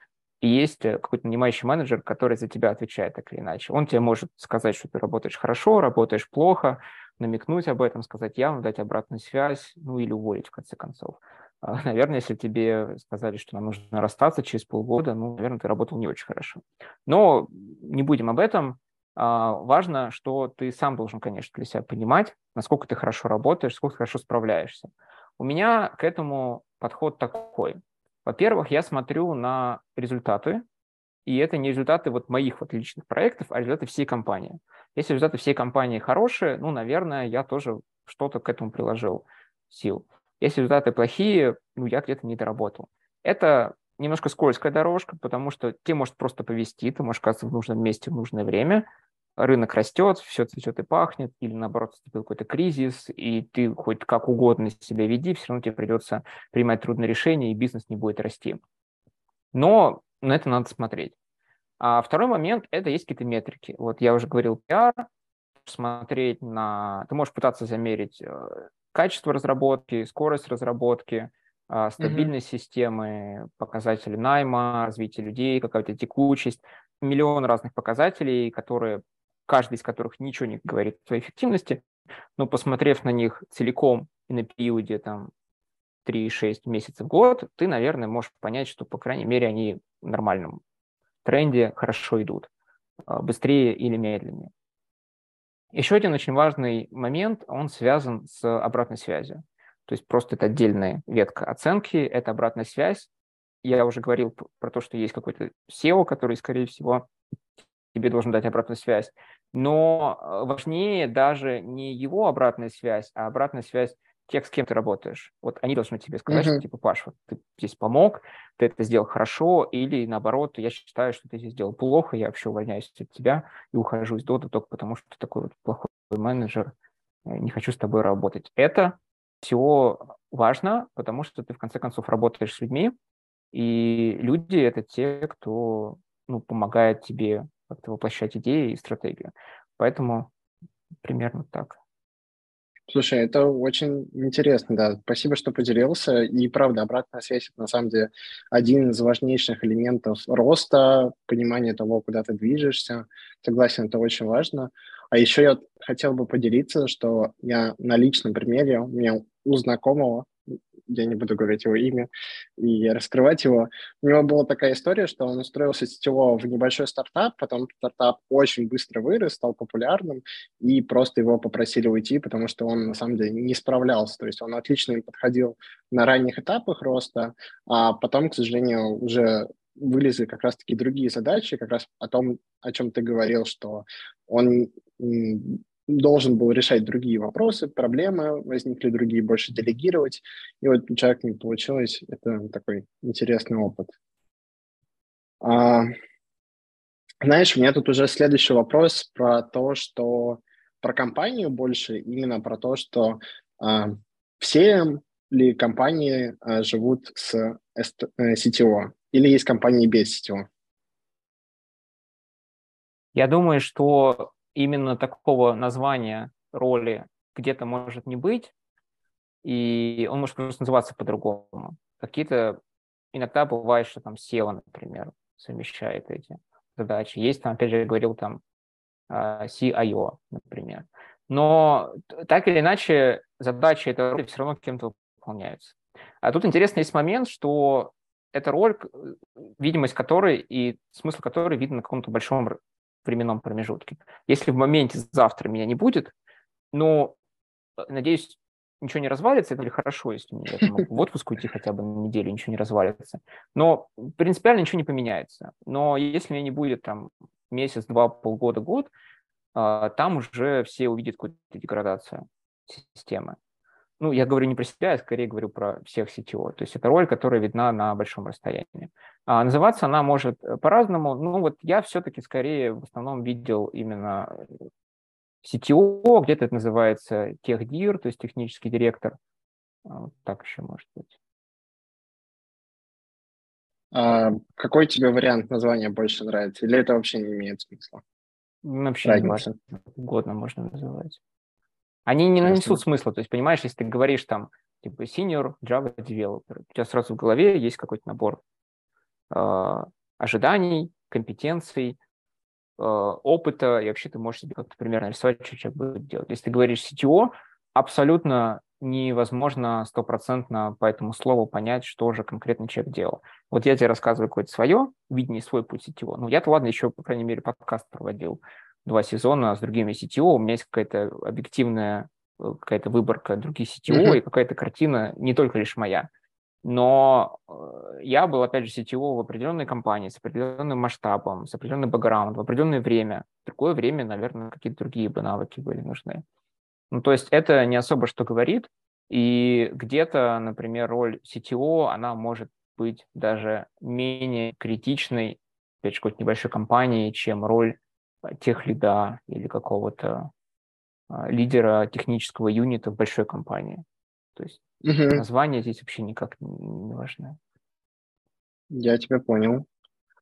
и есть какой-то нанимающий менеджер, который за тебя отвечает так или иначе. Он тебе может сказать, что ты работаешь хорошо, работаешь плохо, намекнуть об этом, сказать явно, дать обратную связь, ну или уволить в конце концов. А, наверное, если тебе сказали, что нам нужно расстаться через полгода, ну, наверное, ты работал не очень хорошо. Но не будем об этом. А, важно, что ты сам должен, конечно, для себя понимать, насколько ты хорошо работаешь, сколько хорошо справляешься. У меня к этому подход такой. Во-первых, я смотрю на результаты, и это не результаты вот моих вот личных проектов, а результаты всей компании. Если результаты всей компании хорошие, ну, наверное, я тоже что-то к этому приложил сил. Если результаты плохие, ну, я где-то не доработал. Это немножко скользкая дорожка, потому что тебе может просто повести, ты можешь оказаться в нужном месте в нужное время, рынок растет, все цветет и пахнет, или наоборот, наступил какой-то кризис, и ты хоть как угодно себя веди, все равно тебе придется принимать трудные решения, и бизнес не будет расти. Но на это надо смотреть. А второй момент – это есть какие-то метрики. Вот я уже говорил PR, смотреть на… Ты можешь пытаться замерить э, качество разработки, скорость разработки, а, стабильность mm-hmm. системы, показатели найма, развитие людей, какая-то текучесть, миллион разных показателей, которые, каждый из которых ничего не говорит о своей эффективности, но посмотрев на них целиком и на периоде там 3-6 месяцев в год, ты, наверное, можешь понять, что, по крайней мере, они в нормальном тренде хорошо идут, а, быстрее или медленнее. Еще один очень важный момент, он связан с обратной связью. То есть просто это отдельная ветка оценки, это обратная связь. Я уже говорил про то, что есть какой-то SEO, который, скорее всего, тебе должен дать обратную связь. Но а, важнее даже не его обратная связь, а обратная связь тех, с кем ты работаешь. Вот они должны тебе сказать, mm-hmm. что типа, Паш, вот ты здесь помог, ты это сделал хорошо, или наоборот, я считаю, что ты здесь сделал плохо, я вообще увольняюсь от тебя и ухожу из Дода только потому, что ты такой вот плохой менеджер, э, не хочу с тобой работать. Это все важно, потому что ты в конце концов работаешь с людьми, и люди — это те, кто ну, помогает тебе как-то воплощать идеи и стратегию. Поэтому примерно так. Слушай, это очень интересно, да. Спасибо, что поделился. И правда, обратная связь это на самом деле один из важнейших элементов роста, понимания того, куда ты движешься. Согласен, это очень важно. А еще я хотел бы поделиться, что я на личном примере, у меня у знакомого я не буду говорить его имя и раскрывать его. У него была такая история, что он устроился сетево в небольшой стартап, потом стартап очень быстро вырос, стал популярным, и просто его попросили уйти, потому что он на самом деле не справлялся. То есть он отлично подходил на ранних этапах роста, а потом, к сожалению, уже вылезли как раз-таки другие задачи, как раз о том, о чем ты говорил, что он должен был решать другие вопросы, проблемы возникли другие, больше делегировать. И вот у человека не получилось. Это такой интересный опыт. А, знаешь, у меня тут уже следующий вопрос про то, что про компанию больше, именно про то, что а, все ли компании а, живут с CTO, э, или есть компании без CTO? Я думаю, что именно такого названия роли где-то может не быть, и он может просто называться по-другому. Какие-то иногда бывает, что там SEO, например, совмещает эти задачи. Есть там, опять же, я говорил, там а, CIO, например. Но так или иначе задачи этой роли все равно кем-то выполняются. А тут интересный есть момент, что эта роль, видимость которой и смысл которой видно на каком-то большом временном промежутке. Если в моменте завтра меня не будет, ну, надеюсь, ничего не развалится, это или хорошо, если я могу в отпуск уйти хотя бы на неделю, ничего не развалится. Но принципиально ничего не поменяется. Но если меня не будет там месяц, два, полгода, год, а, там уже все увидят какую-то деградацию системы. Ну, я говорю не про себя, я скорее говорю про всех CTO. То есть это роль, которая видна на большом расстоянии. А называться она может э, по-разному. Ну, вот я все-таки скорее в основном видел именно CTO, где-то это называется техдир, то есть технический директор. А, вот так еще может быть. А какой тебе вариант названия больше нравится? Или это вообще не имеет смысла? Вообще Разница. не важно. Угодно можно называть. Они не нанесут смысла. То есть, понимаешь, если ты говоришь там, типа, senior Java developer, у тебя сразу в голове есть какой-то набор э, ожиданий, компетенций, э, опыта, и вообще ты можешь себе как-то примерно рисовать, что человек будет делать. Если ты говоришь CTO, абсолютно невозможно стопроцентно по этому слову понять, что же конкретно человек делал. Вот я тебе рассказываю какое-то свое видение, свой путь CTO. Ну, я-то, ладно, еще, по крайней мере, подкаст проводил два сезона с другими CTO, у меня есть какая-то объективная э, какая-то выборка других CTO mm-hmm. и какая-то картина не только лишь моя. Но э, я был, опять же, CTO в определенной компании с определенным масштабом, с определенным бэкграундом, в определенное время. В другое время, наверное, какие-то другие бы навыки были нужны. Ну, то есть это не особо что говорит, и где-то, например, роль CTO, она может быть даже менее критичной, опять же, какой-то небольшой компании, чем роль тех лида или какого-то а, лидера технического юнита в большой компании. То есть Угу. Название здесь вообще никак не, важно. Я тебя понял.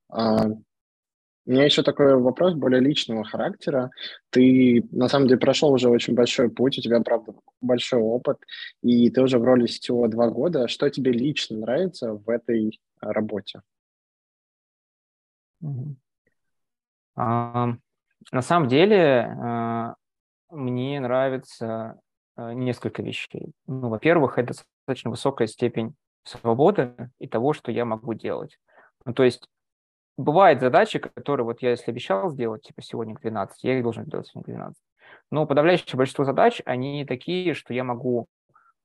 А, у меня еще такой вопрос более личного характера. Ты, на самом деле, прошел уже очень большой путь, у тебя, правда, большой опыт, и ты уже в роли сетевого два года. Что тебе лично нравится в этой работе? А, на самом деле, а, мне нравится Э, несколько вещей. Ну, во-первых, это достаточно высокая степень свободы и того, что я могу делать. Ну, то есть бывают задачи, которые вот я если обещал сделать, типа сегодня к 12, я их должен сделать сегодня к 12. Но подавляющее большинство задач, они такие, что я могу,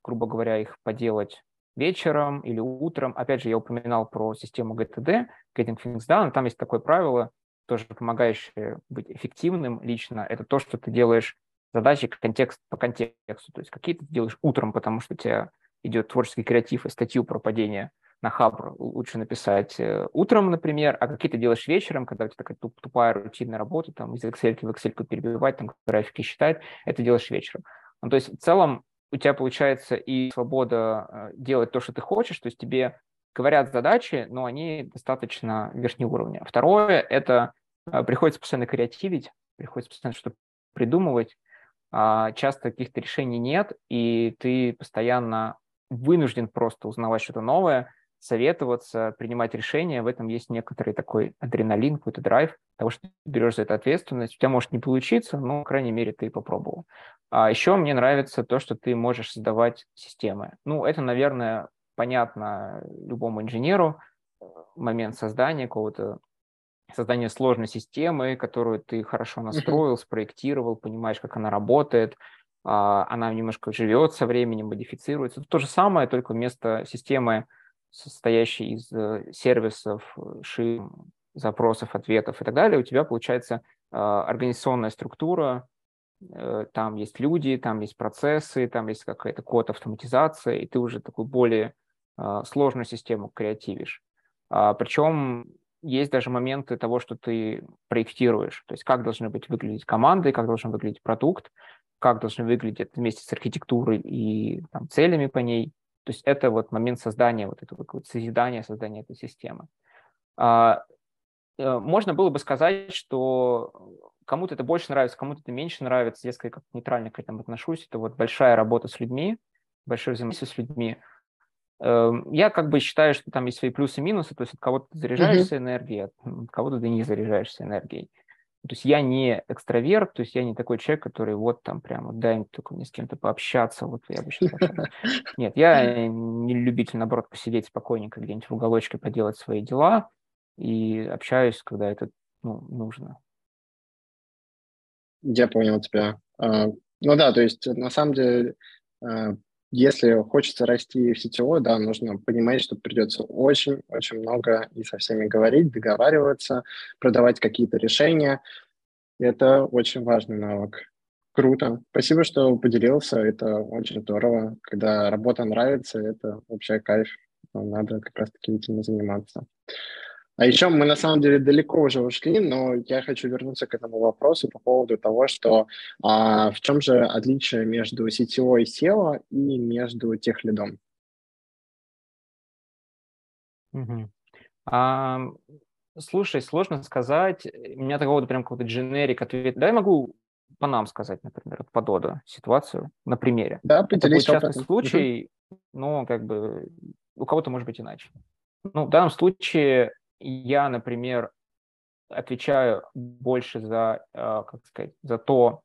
грубо говоря, их поделать вечером или утром. Опять же, я упоминал про систему GTD, Getting Things Done, там есть такое правило, тоже помогающее быть эффективным лично. Это то, что ты делаешь задачи контекст по контексту. То есть какие ты делаешь утром, потому что у тебя идет творческий креатив и статью про падение на Хабр лучше написать э, утром, например, а какие ты делаешь вечером, когда у тебя такая туп, тупая рутинная работа, там из Excel в Excel перебивать, там графики считать, это делаешь вечером. Ну, то есть в целом у тебя получается и свобода э, делать то, что ты хочешь, то есть тебе говорят задачи, но они достаточно верхнего уровня. Второе – это приходится постоянно креативить, приходится постоянно что-то придумывать, а, часто каких-то решений нет, и ты постоянно вынужден просто узнавать что-то новое, советоваться, принимать решения. В этом есть некоторый такой адреналин, какой-то драйв того, что ты берешь за это ответственность. У тебя может не получиться, но, по крайней мере, ты попробовал. А еще мне нравится то, что ты можешь создавать системы. Ну, это, наверное, понятно любому инженеру, момент создания какого-то создания сложной системы, которую ты хорошо настроил, спроектировал, понимаешь, как она работает, а, она немножко живет со временем, модифицируется. То же самое, только вместо системы, состоящей из э, сервисов, шин, запросов, ответов и так далее, у тебя получается а, организационная структура, э, там есть люди, там есть процессы, там есть какая-то код автоматизация, и ты уже такую более а, сложную систему креативишь. Причем есть даже моменты того, что ты проектируешь, то есть как должны быть выглядеть команды, как должен выглядеть продукт, как должны выглядеть вместе с архитектурой и там, целями по ней. То есть это вот момент создания вот этого вот, созидания, создания этой системы. А, э, можно было бы сказать, что кому-то это больше нравится, кому-то это меньше нравится. Я скорее как нейтрально к этому отношусь. Это вот большая работа с людьми, большое взаимодействие с людьми. Эм, я как бы считаю, что там есть свои плюсы и минусы, то есть от кого-то ты заряжаешься uh-huh. энергией, от кого-то ты не заряжаешься энергией. То есть я не экстраверт, то есть я не такой человек, который вот там прямо дай мне только мне с кем-то пообщаться, вот я бы сейчас Нет, я не любитель, наоборот, посидеть спокойненько где-нибудь в уголочке, поделать свои дела и общаюсь, когда это ну, нужно. Я понял тебя. А, ну да, то есть на самом деле а, если хочется расти в сетевой, да, нужно понимать, что придется очень-очень много и со всеми говорить, договариваться, продавать какие-то решения. Это очень важный навык. Круто. Спасибо, что поделился. Это очень здорово. Когда работа нравится, это вообще кайф. Надо как раз-таки этим заниматься. А еще мы на самом деле далеко уже ушли, но я хочу вернуться к этому вопросу по поводу того, что а, в чем же отличие между сетевой SEO и между техлидом? Угу. А, слушай, сложно сказать. У меня такого прям какого-то дженерик ответ. Да, я могу по нам сказать, например, по Доду ситуацию на примере. Да, Это частный случай, угу. но как бы у кого-то может быть иначе. Ну, в данном случае я, например, отвечаю больше за, э, как сказать, за то,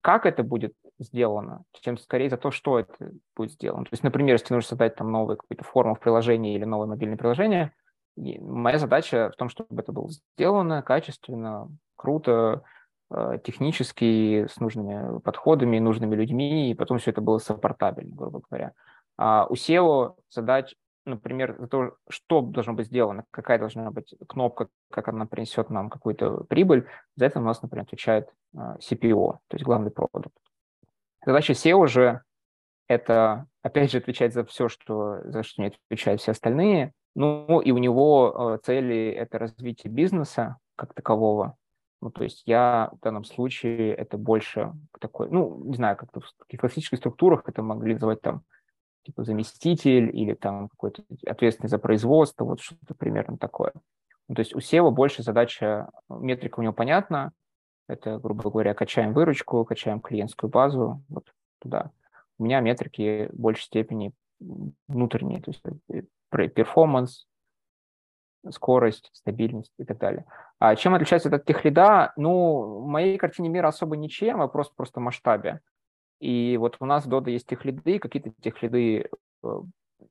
как это будет сделано, чем скорее за то, что это будет сделано. То есть, например, если нужно создать там новую какую-то форму в приложении или новое мобильное приложение, моя задача в том, чтобы это было сделано качественно, круто, э, технически, с нужными подходами, нужными людьми, и потом все это было сопортабельно, грубо говоря. А у SEO задач например, за то, что должно быть сделано, какая должна быть кнопка, как она принесет нам какую-то прибыль, за это у нас, например, отвечает а, CPO, то есть главный продукт. Задача SEO же это, опять же, отвечать за все, что, за что не отвечают все остальные. Ну, и у него а, цели – это развитие бизнеса как такового. Ну, то есть я в данном случае это больше такой, ну, не знаю, как-то в классических структурах это могли называть там типа заместитель или там какой-то ответственный за производство, вот что-то примерно такое. Ну, то есть у SEO больше задача, метрика у него понятна, это, грубо говоря, качаем выручку, качаем клиентскую базу, вот туда. У меня метрики в большей степени внутренние, то есть э, перформанс, скорость, стабильность и так далее. А чем отличается от техлида? Ну, в моей картине мира особо ничем, вопрос просто масштабе. И вот у нас в Dodo есть техлиды, какие-то техлиды э,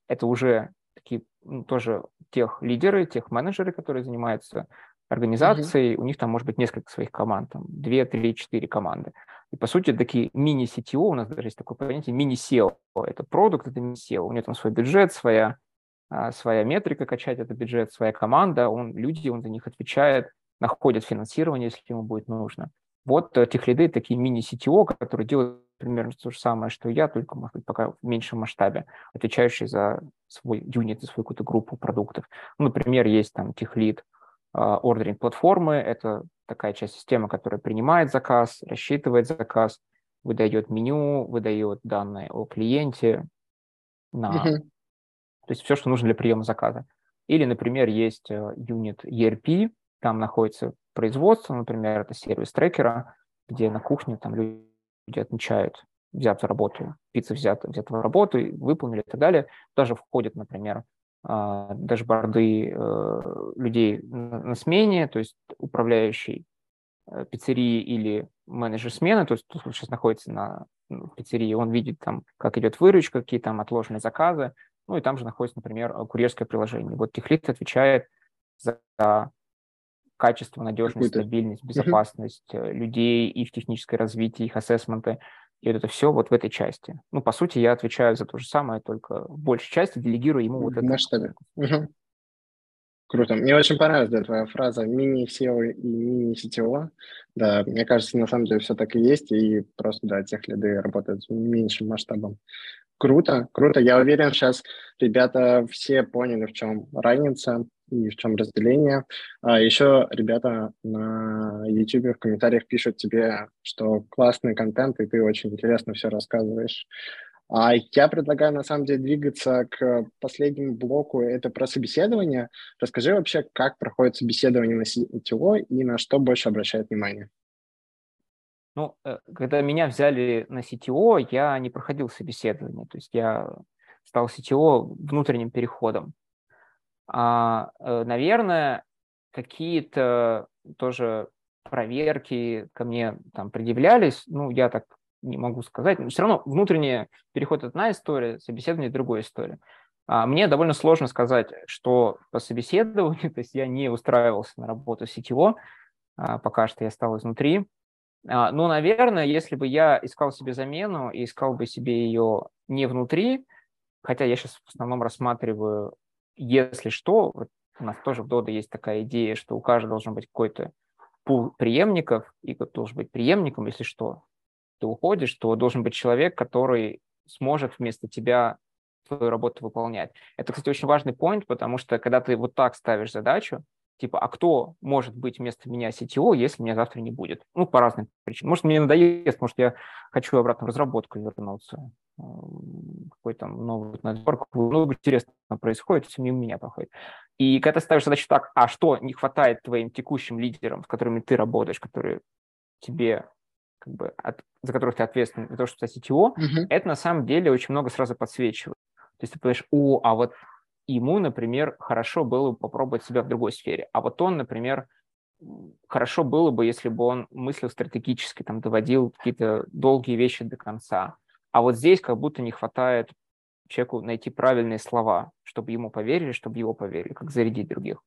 это уже такие ну, тоже тех лидеры, тех менеджеры, которые занимаются организацией, mm-hmm. у них там может быть несколько своих команд, там 2, 3, 4 команды. И по сути такие мини-CTO, у нас даже есть такое понятие мини-SEO. Это продукт, это мини-SEO. У него там свой бюджет, своя, а, своя метрика качать этот бюджет, своя команда, он, люди, он за них отвечает, находит финансирование, если ему будет нужно. Вот э, тех лиды такие мини-CTO, которые делают примерно то же самое, что я, только, может быть, пока в меньшем масштабе, отвечающий за свой юнит, за свою какую-то группу продуктов. Ну, например, есть там техлит ордеринг uh, платформы, это такая часть системы, которая принимает заказ, рассчитывает заказ, выдает меню, выдает данные о клиенте, на... Uh-huh. то есть все, что нужно для приема заказа. Или, например, есть э, юнит ERP, там находится производство, например, это сервис трекера, где на кухне там люди люди отмечают взятую работу, пицца взята, взятую работу, выполнили и так далее. Даже входят, например, а, дашборды э, людей на смене, то есть управляющий э, пиццерии или менеджер смены, то есть кто сейчас находится на пиццерии, он видит там, как идет выручка, какие там отложенные заказы, ну и там же находится, например, курьерское приложение. Вот техлит отвечает за качество, надежность, стабильность, безопасность uh-huh. людей, их техническое развитие, их ассессменты. И это все вот в этой части. Ну, по сути, я отвечаю за то же самое, только в большей части делегирую ему вот это. В масштабе. Угу. Круто. Мне очень понравилась да, твоя фраза мини-SEO и мини-CTO. Да, мне кажется, на самом деле все так и есть, и просто, да, тех лиды работают с меньшим масштабом. Круто, круто. Я уверен, сейчас ребята все поняли, в чем разница и в чем разделение. А еще ребята на YouTube в комментариях пишут тебе, что классный контент, и ты очень интересно все рассказываешь. А я предлагаю, на самом деле, двигаться к последнему блоку. Это про собеседование. Расскажи вообще, как проходит собеседование на CTO и на что больше обращает внимание. Ну, э, когда меня взяли на CTO, я не проходил собеседование. То есть я стал CTO внутренним переходом. А, э, наверное, какие-то тоже проверки ко мне там предъявлялись, ну, я так не могу сказать, но все равно внутренний переход – одна история, собеседование – другая история. А мне довольно сложно сказать, что по собеседованию, то есть я не устраивался на работу сетево, а, пока что я стал изнутри. А, но, наверное, если бы я искал себе замену и искал бы себе ее не внутри, хотя я сейчас в основном рассматриваю если что, вот у нас тоже в Dodo есть такая идея, что у каждого должен быть какой-то пул преемников, и кто должен быть преемником, если что, ты уходишь, то должен быть человек, который сможет вместо тебя твою работу выполнять. Это, кстати, очень важный point, потому что когда ты вот так ставишь задачу, типа, а кто может быть вместо меня CTO, если меня завтра не будет? Ну, по разным причинам. Может, мне надоест, может, я хочу обратно в разработку вернуться, какой там новый нетворк, много интересного происходит, все мимо меня проходит. И когда ты ставишь задачу так, а что не хватает твоим текущим лидерам, с которыми ты работаешь, которые тебе как бы, от, за которых ты ответственен за то, что стать CTO, uh-huh. это на самом деле очень много сразу подсвечивает. То есть ты понимаешь, о, а вот ему, например, хорошо было бы попробовать себя в другой сфере. А вот он, например, хорошо было бы, если бы он мыслил стратегически, там, доводил какие-то долгие вещи до конца. А вот здесь как будто не хватает человеку найти правильные слова, чтобы ему поверили, чтобы его поверили, как зарядить других.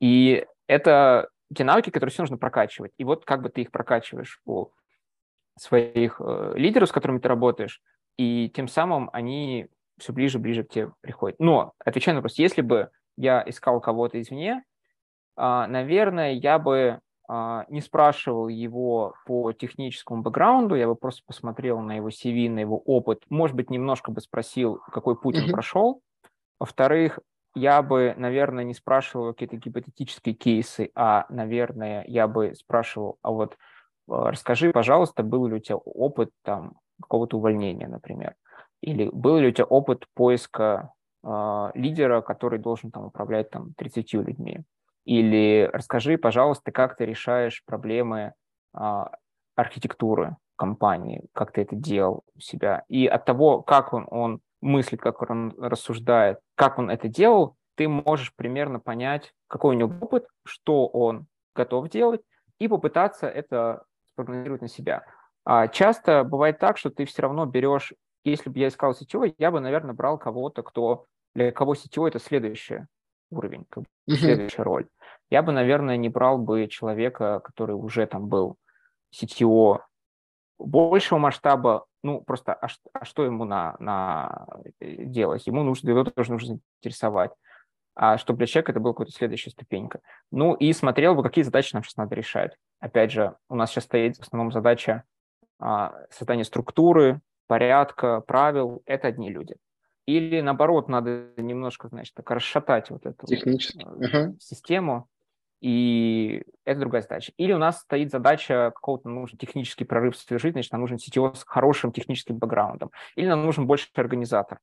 И это те навыки, которые все нужно прокачивать. И вот как бы ты их прокачиваешь у своих э, лидеров, с которыми ты работаешь, и тем самым они все ближе и ближе к тебе приходит. Но, отвечая на вопрос, если бы я искал кого-то извне, а, наверное, я бы а, не спрашивал его по техническому бэкграунду, я бы просто посмотрел на его CV, на его опыт, может быть, немножко бы спросил, какой путь он mm-hmm. прошел. Во-вторых, я бы, наверное, не спрашивал какие-то гипотетические кейсы, а, наверное, я бы спрашивал, а вот а, расскажи, пожалуйста, был ли у тебя опыт там какого-то увольнения, например. Или был ли у тебя опыт поиска э, лидера, который должен там управлять там 30 людьми? Или расскажи, пожалуйста, как ты решаешь проблемы э, архитектуры компании, как ты это делал у себя. И от того, как он, он мыслит, как он рассуждает, как он это делал, ты можешь примерно понять, какой у него опыт, что он готов делать, и попытаться это спрогнозировать на себя. А часто бывает так, что ты все равно берешь если бы я искал сетевой, я бы, наверное, брал кого-то, кто для кого сетевой это следующий уровень, как бы, следующая роль. Я бы, наверное, не брал бы человека, который уже там был CTO большего масштаба, ну, просто, а, а что ему на, на э, делать? Ему нужно, его тоже нужно заинтересовать. А чтобы для человека это была какая-то следующая ступенька. Ну, и смотрел бы, какие задачи нам сейчас надо решать. Опять же, у нас сейчас стоит в основном задача а, создания структуры, порядка, правил – это одни люди. Или наоборот, надо немножко, значит, так расшатать вот эту Технически. Uh-huh. систему, и это другая задача. Или у нас стоит задача какого-то нужен технический прорыв совершить, значит, нам нужен CTO с хорошим техническим бэкграундом. Или нам нужен больше организатор.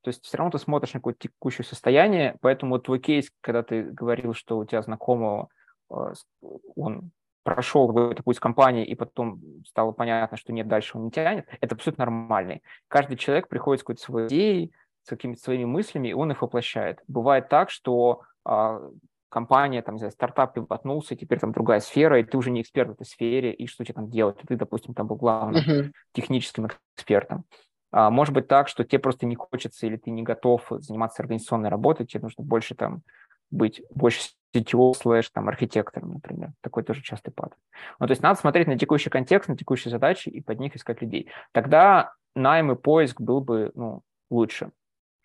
То есть все равно ты смотришь на какое-то текущее состояние, поэтому вот твой кейс, когда ты говорил, что у тебя знакомого, э, он прошел какой-то путь компании и потом стало понятно, что нет, дальше он не тянет, это абсолютно нормальный. Каждый человек приходит с какой-то своей идеей, с какими-то своими мыслями, и он их воплощает. Бывает так, что а, компания, там, не знаю, стартап пивотнулся, теперь там другая сфера, и ты уже не эксперт в этой сфере, и что тебе там делать? И ты, допустим, там был главным uh-huh. техническим экспертом. А, может быть так, что тебе просто не хочется или ты не готов заниматься организационной работой, тебе нужно больше там быть больше CTO слэш там архитектором, например. Такой тоже частый паттерн. Ну, то есть надо смотреть на текущий контекст, на текущие задачи и под них искать людей. Тогда найм и поиск был бы ну, лучше.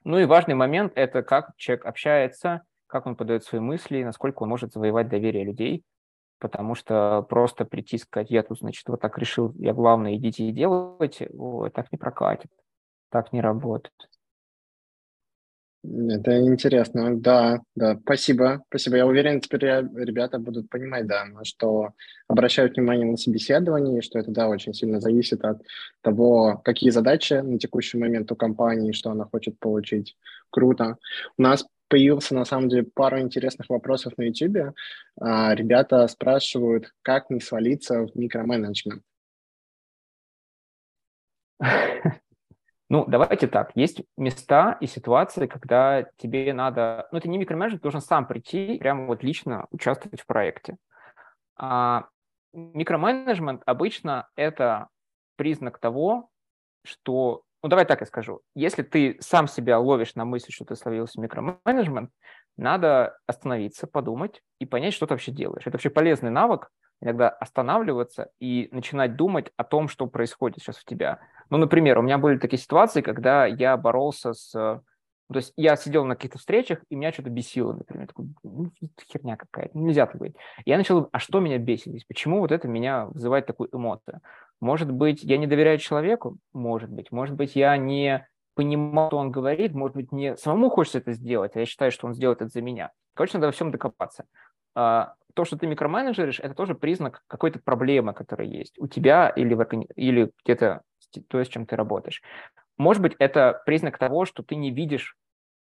Ну и важный момент – это как человек общается, как он подает свои мысли, насколько он может завоевать доверие людей, потому что просто прийти и сказать, я тут, значит, вот так решил, я главное, идите и делайте, о, так не прокатит, так не работает. Это интересно, да, да, спасибо, спасибо. Я уверен, теперь ребята будут понимать, да, что обращают внимание на собеседование, что это, да, очень сильно зависит от того, какие задачи на текущий момент у компании, что она хочет получить. Круто. У нас появился, на самом деле, пару интересных вопросов на YouTube. А, ребята спрашивают, как не свалиться в микроменеджмент. Ну, давайте так. Есть места и ситуации, когда тебе надо... Ну, это не микроменеджер, ты должен сам прийти, прямо вот лично участвовать в проекте. А микроменеджмент обычно это признак того, что... Ну, давай так я скажу. Если ты сам себя ловишь на мысли, что ты словился микроменеджмент, надо остановиться, подумать и понять, что ты вообще делаешь. Это вообще полезный навык, иногда останавливаться и начинать думать о том, что происходит сейчас в тебя. Ну, например, у меня были такие ситуации, когда я боролся с... Ну, то есть я сидел на каких-то встречах, и меня что-то бесило, например. Такой, ну, херня какая-то, нельзя так говорить. Я начал, а что меня бесит здесь? Почему вот это меня вызывает такую эмоцию? Может быть, я не доверяю человеку? Может быть. Может быть, я не понимал, что он говорит, может быть, мне самому хочется это сделать, а я считаю, что он сделает это за меня. Короче, надо во всем докопаться. То, что ты микроменеджеришь, это тоже признак какой-то проблемы, которая есть у тебя или, в, или где-то то, с чем ты работаешь. Может быть, это признак того, что ты не видишь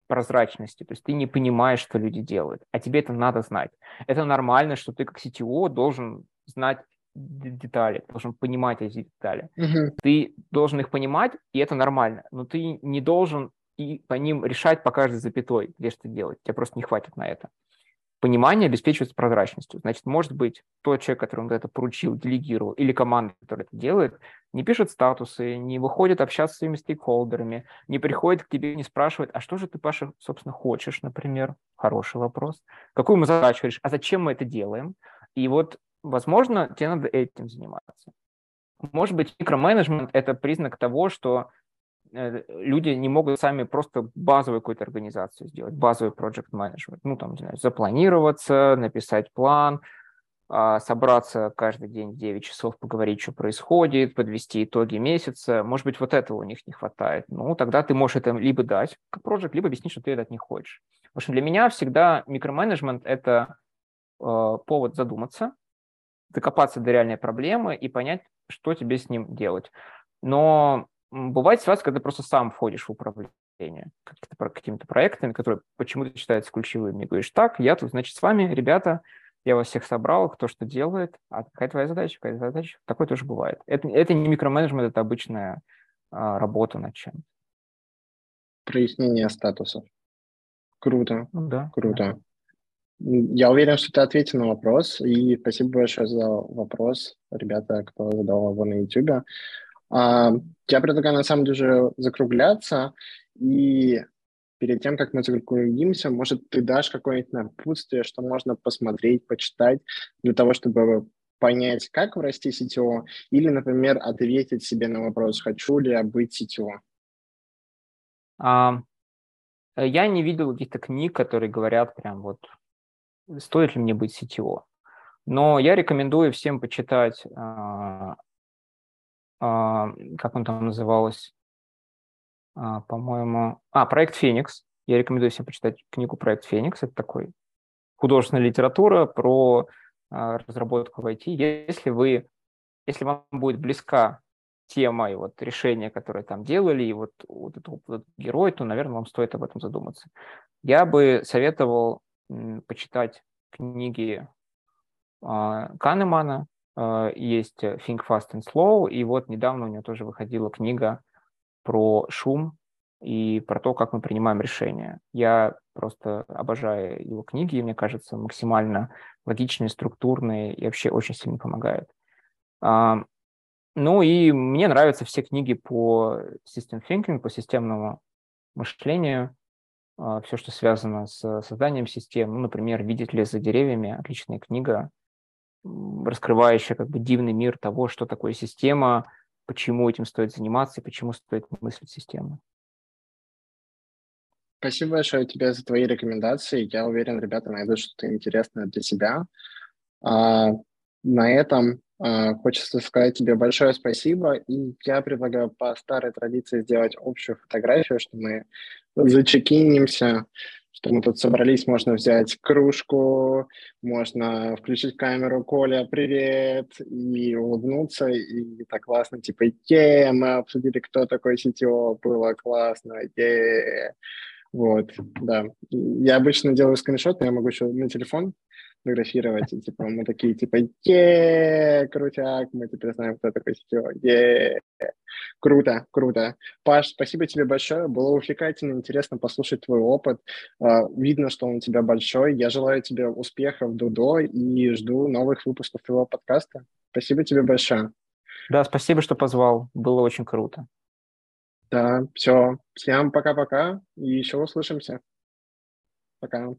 прозрачности, то есть ты не понимаешь, что люди делают, а тебе это надо знать. Это нормально, что ты как CTO должен знать детали, должен понимать эти детали. Uh-huh. Ты должен их понимать, и это нормально, но ты не должен и по ним решать по каждой запятой, где что делать. Тебе просто не хватит на это понимание обеспечивается прозрачностью. Значит, может быть, тот человек, который он это поручил, делегировал, или команда, которая это делает, не пишет статусы, не выходит общаться с своими стейкхолдерами, не приходит к тебе, не спрашивает, а что же ты, Паша, собственно, хочешь, например? Хороший вопрос. Какую мы задачу решишь? А зачем мы это делаем? И вот, возможно, тебе надо этим заниматься. Может быть, микроменеджмент – это признак того, что люди не могут сами просто базовую какую-то организацию сделать, базовый project management, ну, там, не знаю, запланироваться, написать план, а, собраться каждый день 9 часов, поговорить, что происходит, подвести итоги месяца. Может быть, вот этого у них не хватает. Ну, тогда ты можешь это либо дать как проект, либо объяснить, что ты это не хочешь. В общем, для меня всегда микроменеджмент – это э, повод задуматься, докопаться до реальной проблемы и понять, что тебе с ним делать. Но бывает ситуация, когда ты просто сам входишь в управление какими-то проектами, которые почему-то считаются ключевыми. И говоришь, так, я тут, значит, с вами, ребята, я вас всех собрал, кто что делает, а какая твоя задача, какая задача. Такое тоже бывает. Это, это не микроменеджмент, это обычная а, работа над чем Прояснение статусов. Круто. Ну, да. Круто. Да. Я уверен, что ты ответил на вопрос, и спасибо большое за вопрос, ребята, кто задал его на YouTube. А, я предлагаю на самом деле закругляться, и перед тем, как мы закруглимся, может, ты дашь какое-нибудь напутствие, что можно посмотреть, почитать для того, чтобы понять, как врасти CTO, или, например, ответить себе на вопрос, хочу ли я быть CTO? А, я не видел каких-то книг, которые говорят прям вот, стоит ли мне быть CTO. Но я рекомендую всем почитать а, как он там называлось, а, по-моему, а, проект Феникс. Я рекомендую всем почитать книгу «Проект Феникс». Это такой художественная литература про а, разработку в IT. Если вы, если вам будет близка тема и вот решения, которые там делали, и вот, вот этот, вот герой, то, наверное, вам стоит об этом задуматься. Я бы советовал почитать книги Канемана, э, есть Think Fast and Slow, и вот недавно у него тоже выходила книга про шум и про то, как мы принимаем решения. Я просто обожаю его книги, и мне кажется, максимально логичные, структурные и вообще очень сильно помогают. Ну и мне нравятся все книги по system thinking, по системному мышлению, а, все, что связано с созданием систем. Ну, например, «Видеть лес за деревьями» – отличная книга, раскрывающая как бы дивный мир того, что такое система, почему этим стоит заниматься и почему стоит мыслить систему. Спасибо большое тебе за твои рекомендации. Я уверен, ребята найдут что-то интересное для себя. А, на этом а, хочется сказать тебе большое спасибо. И я предлагаю по старой традиции сделать общую фотографию, что мы зачекинимся, что мы тут собрались, можно взять кружку, можно включить камеру, Коля, привет, и улыбнуться, и так классно, типа, е, мы обсудили, кто такой CTO, было классно, е. Вот, да. Я обычно делаю скриншот, но я могу еще на телефон фотографировать, и, типа, мы такие, типа, е крутяк, мы теперь знаем, кто такой сетевой, е Круто, круто. Паш, спасибо тебе большое, было увлекательно, интересно послушать твой опыт, а, видно, что он у тебя большой, я желаю тебе успехов, Дудо, и жду новых выпусков твоего подкаста. Спасибо тебе большое. Да, спасибо, что позвал, было очень круто. Да, все. Всем пока-пока и еще услышимся. Пока.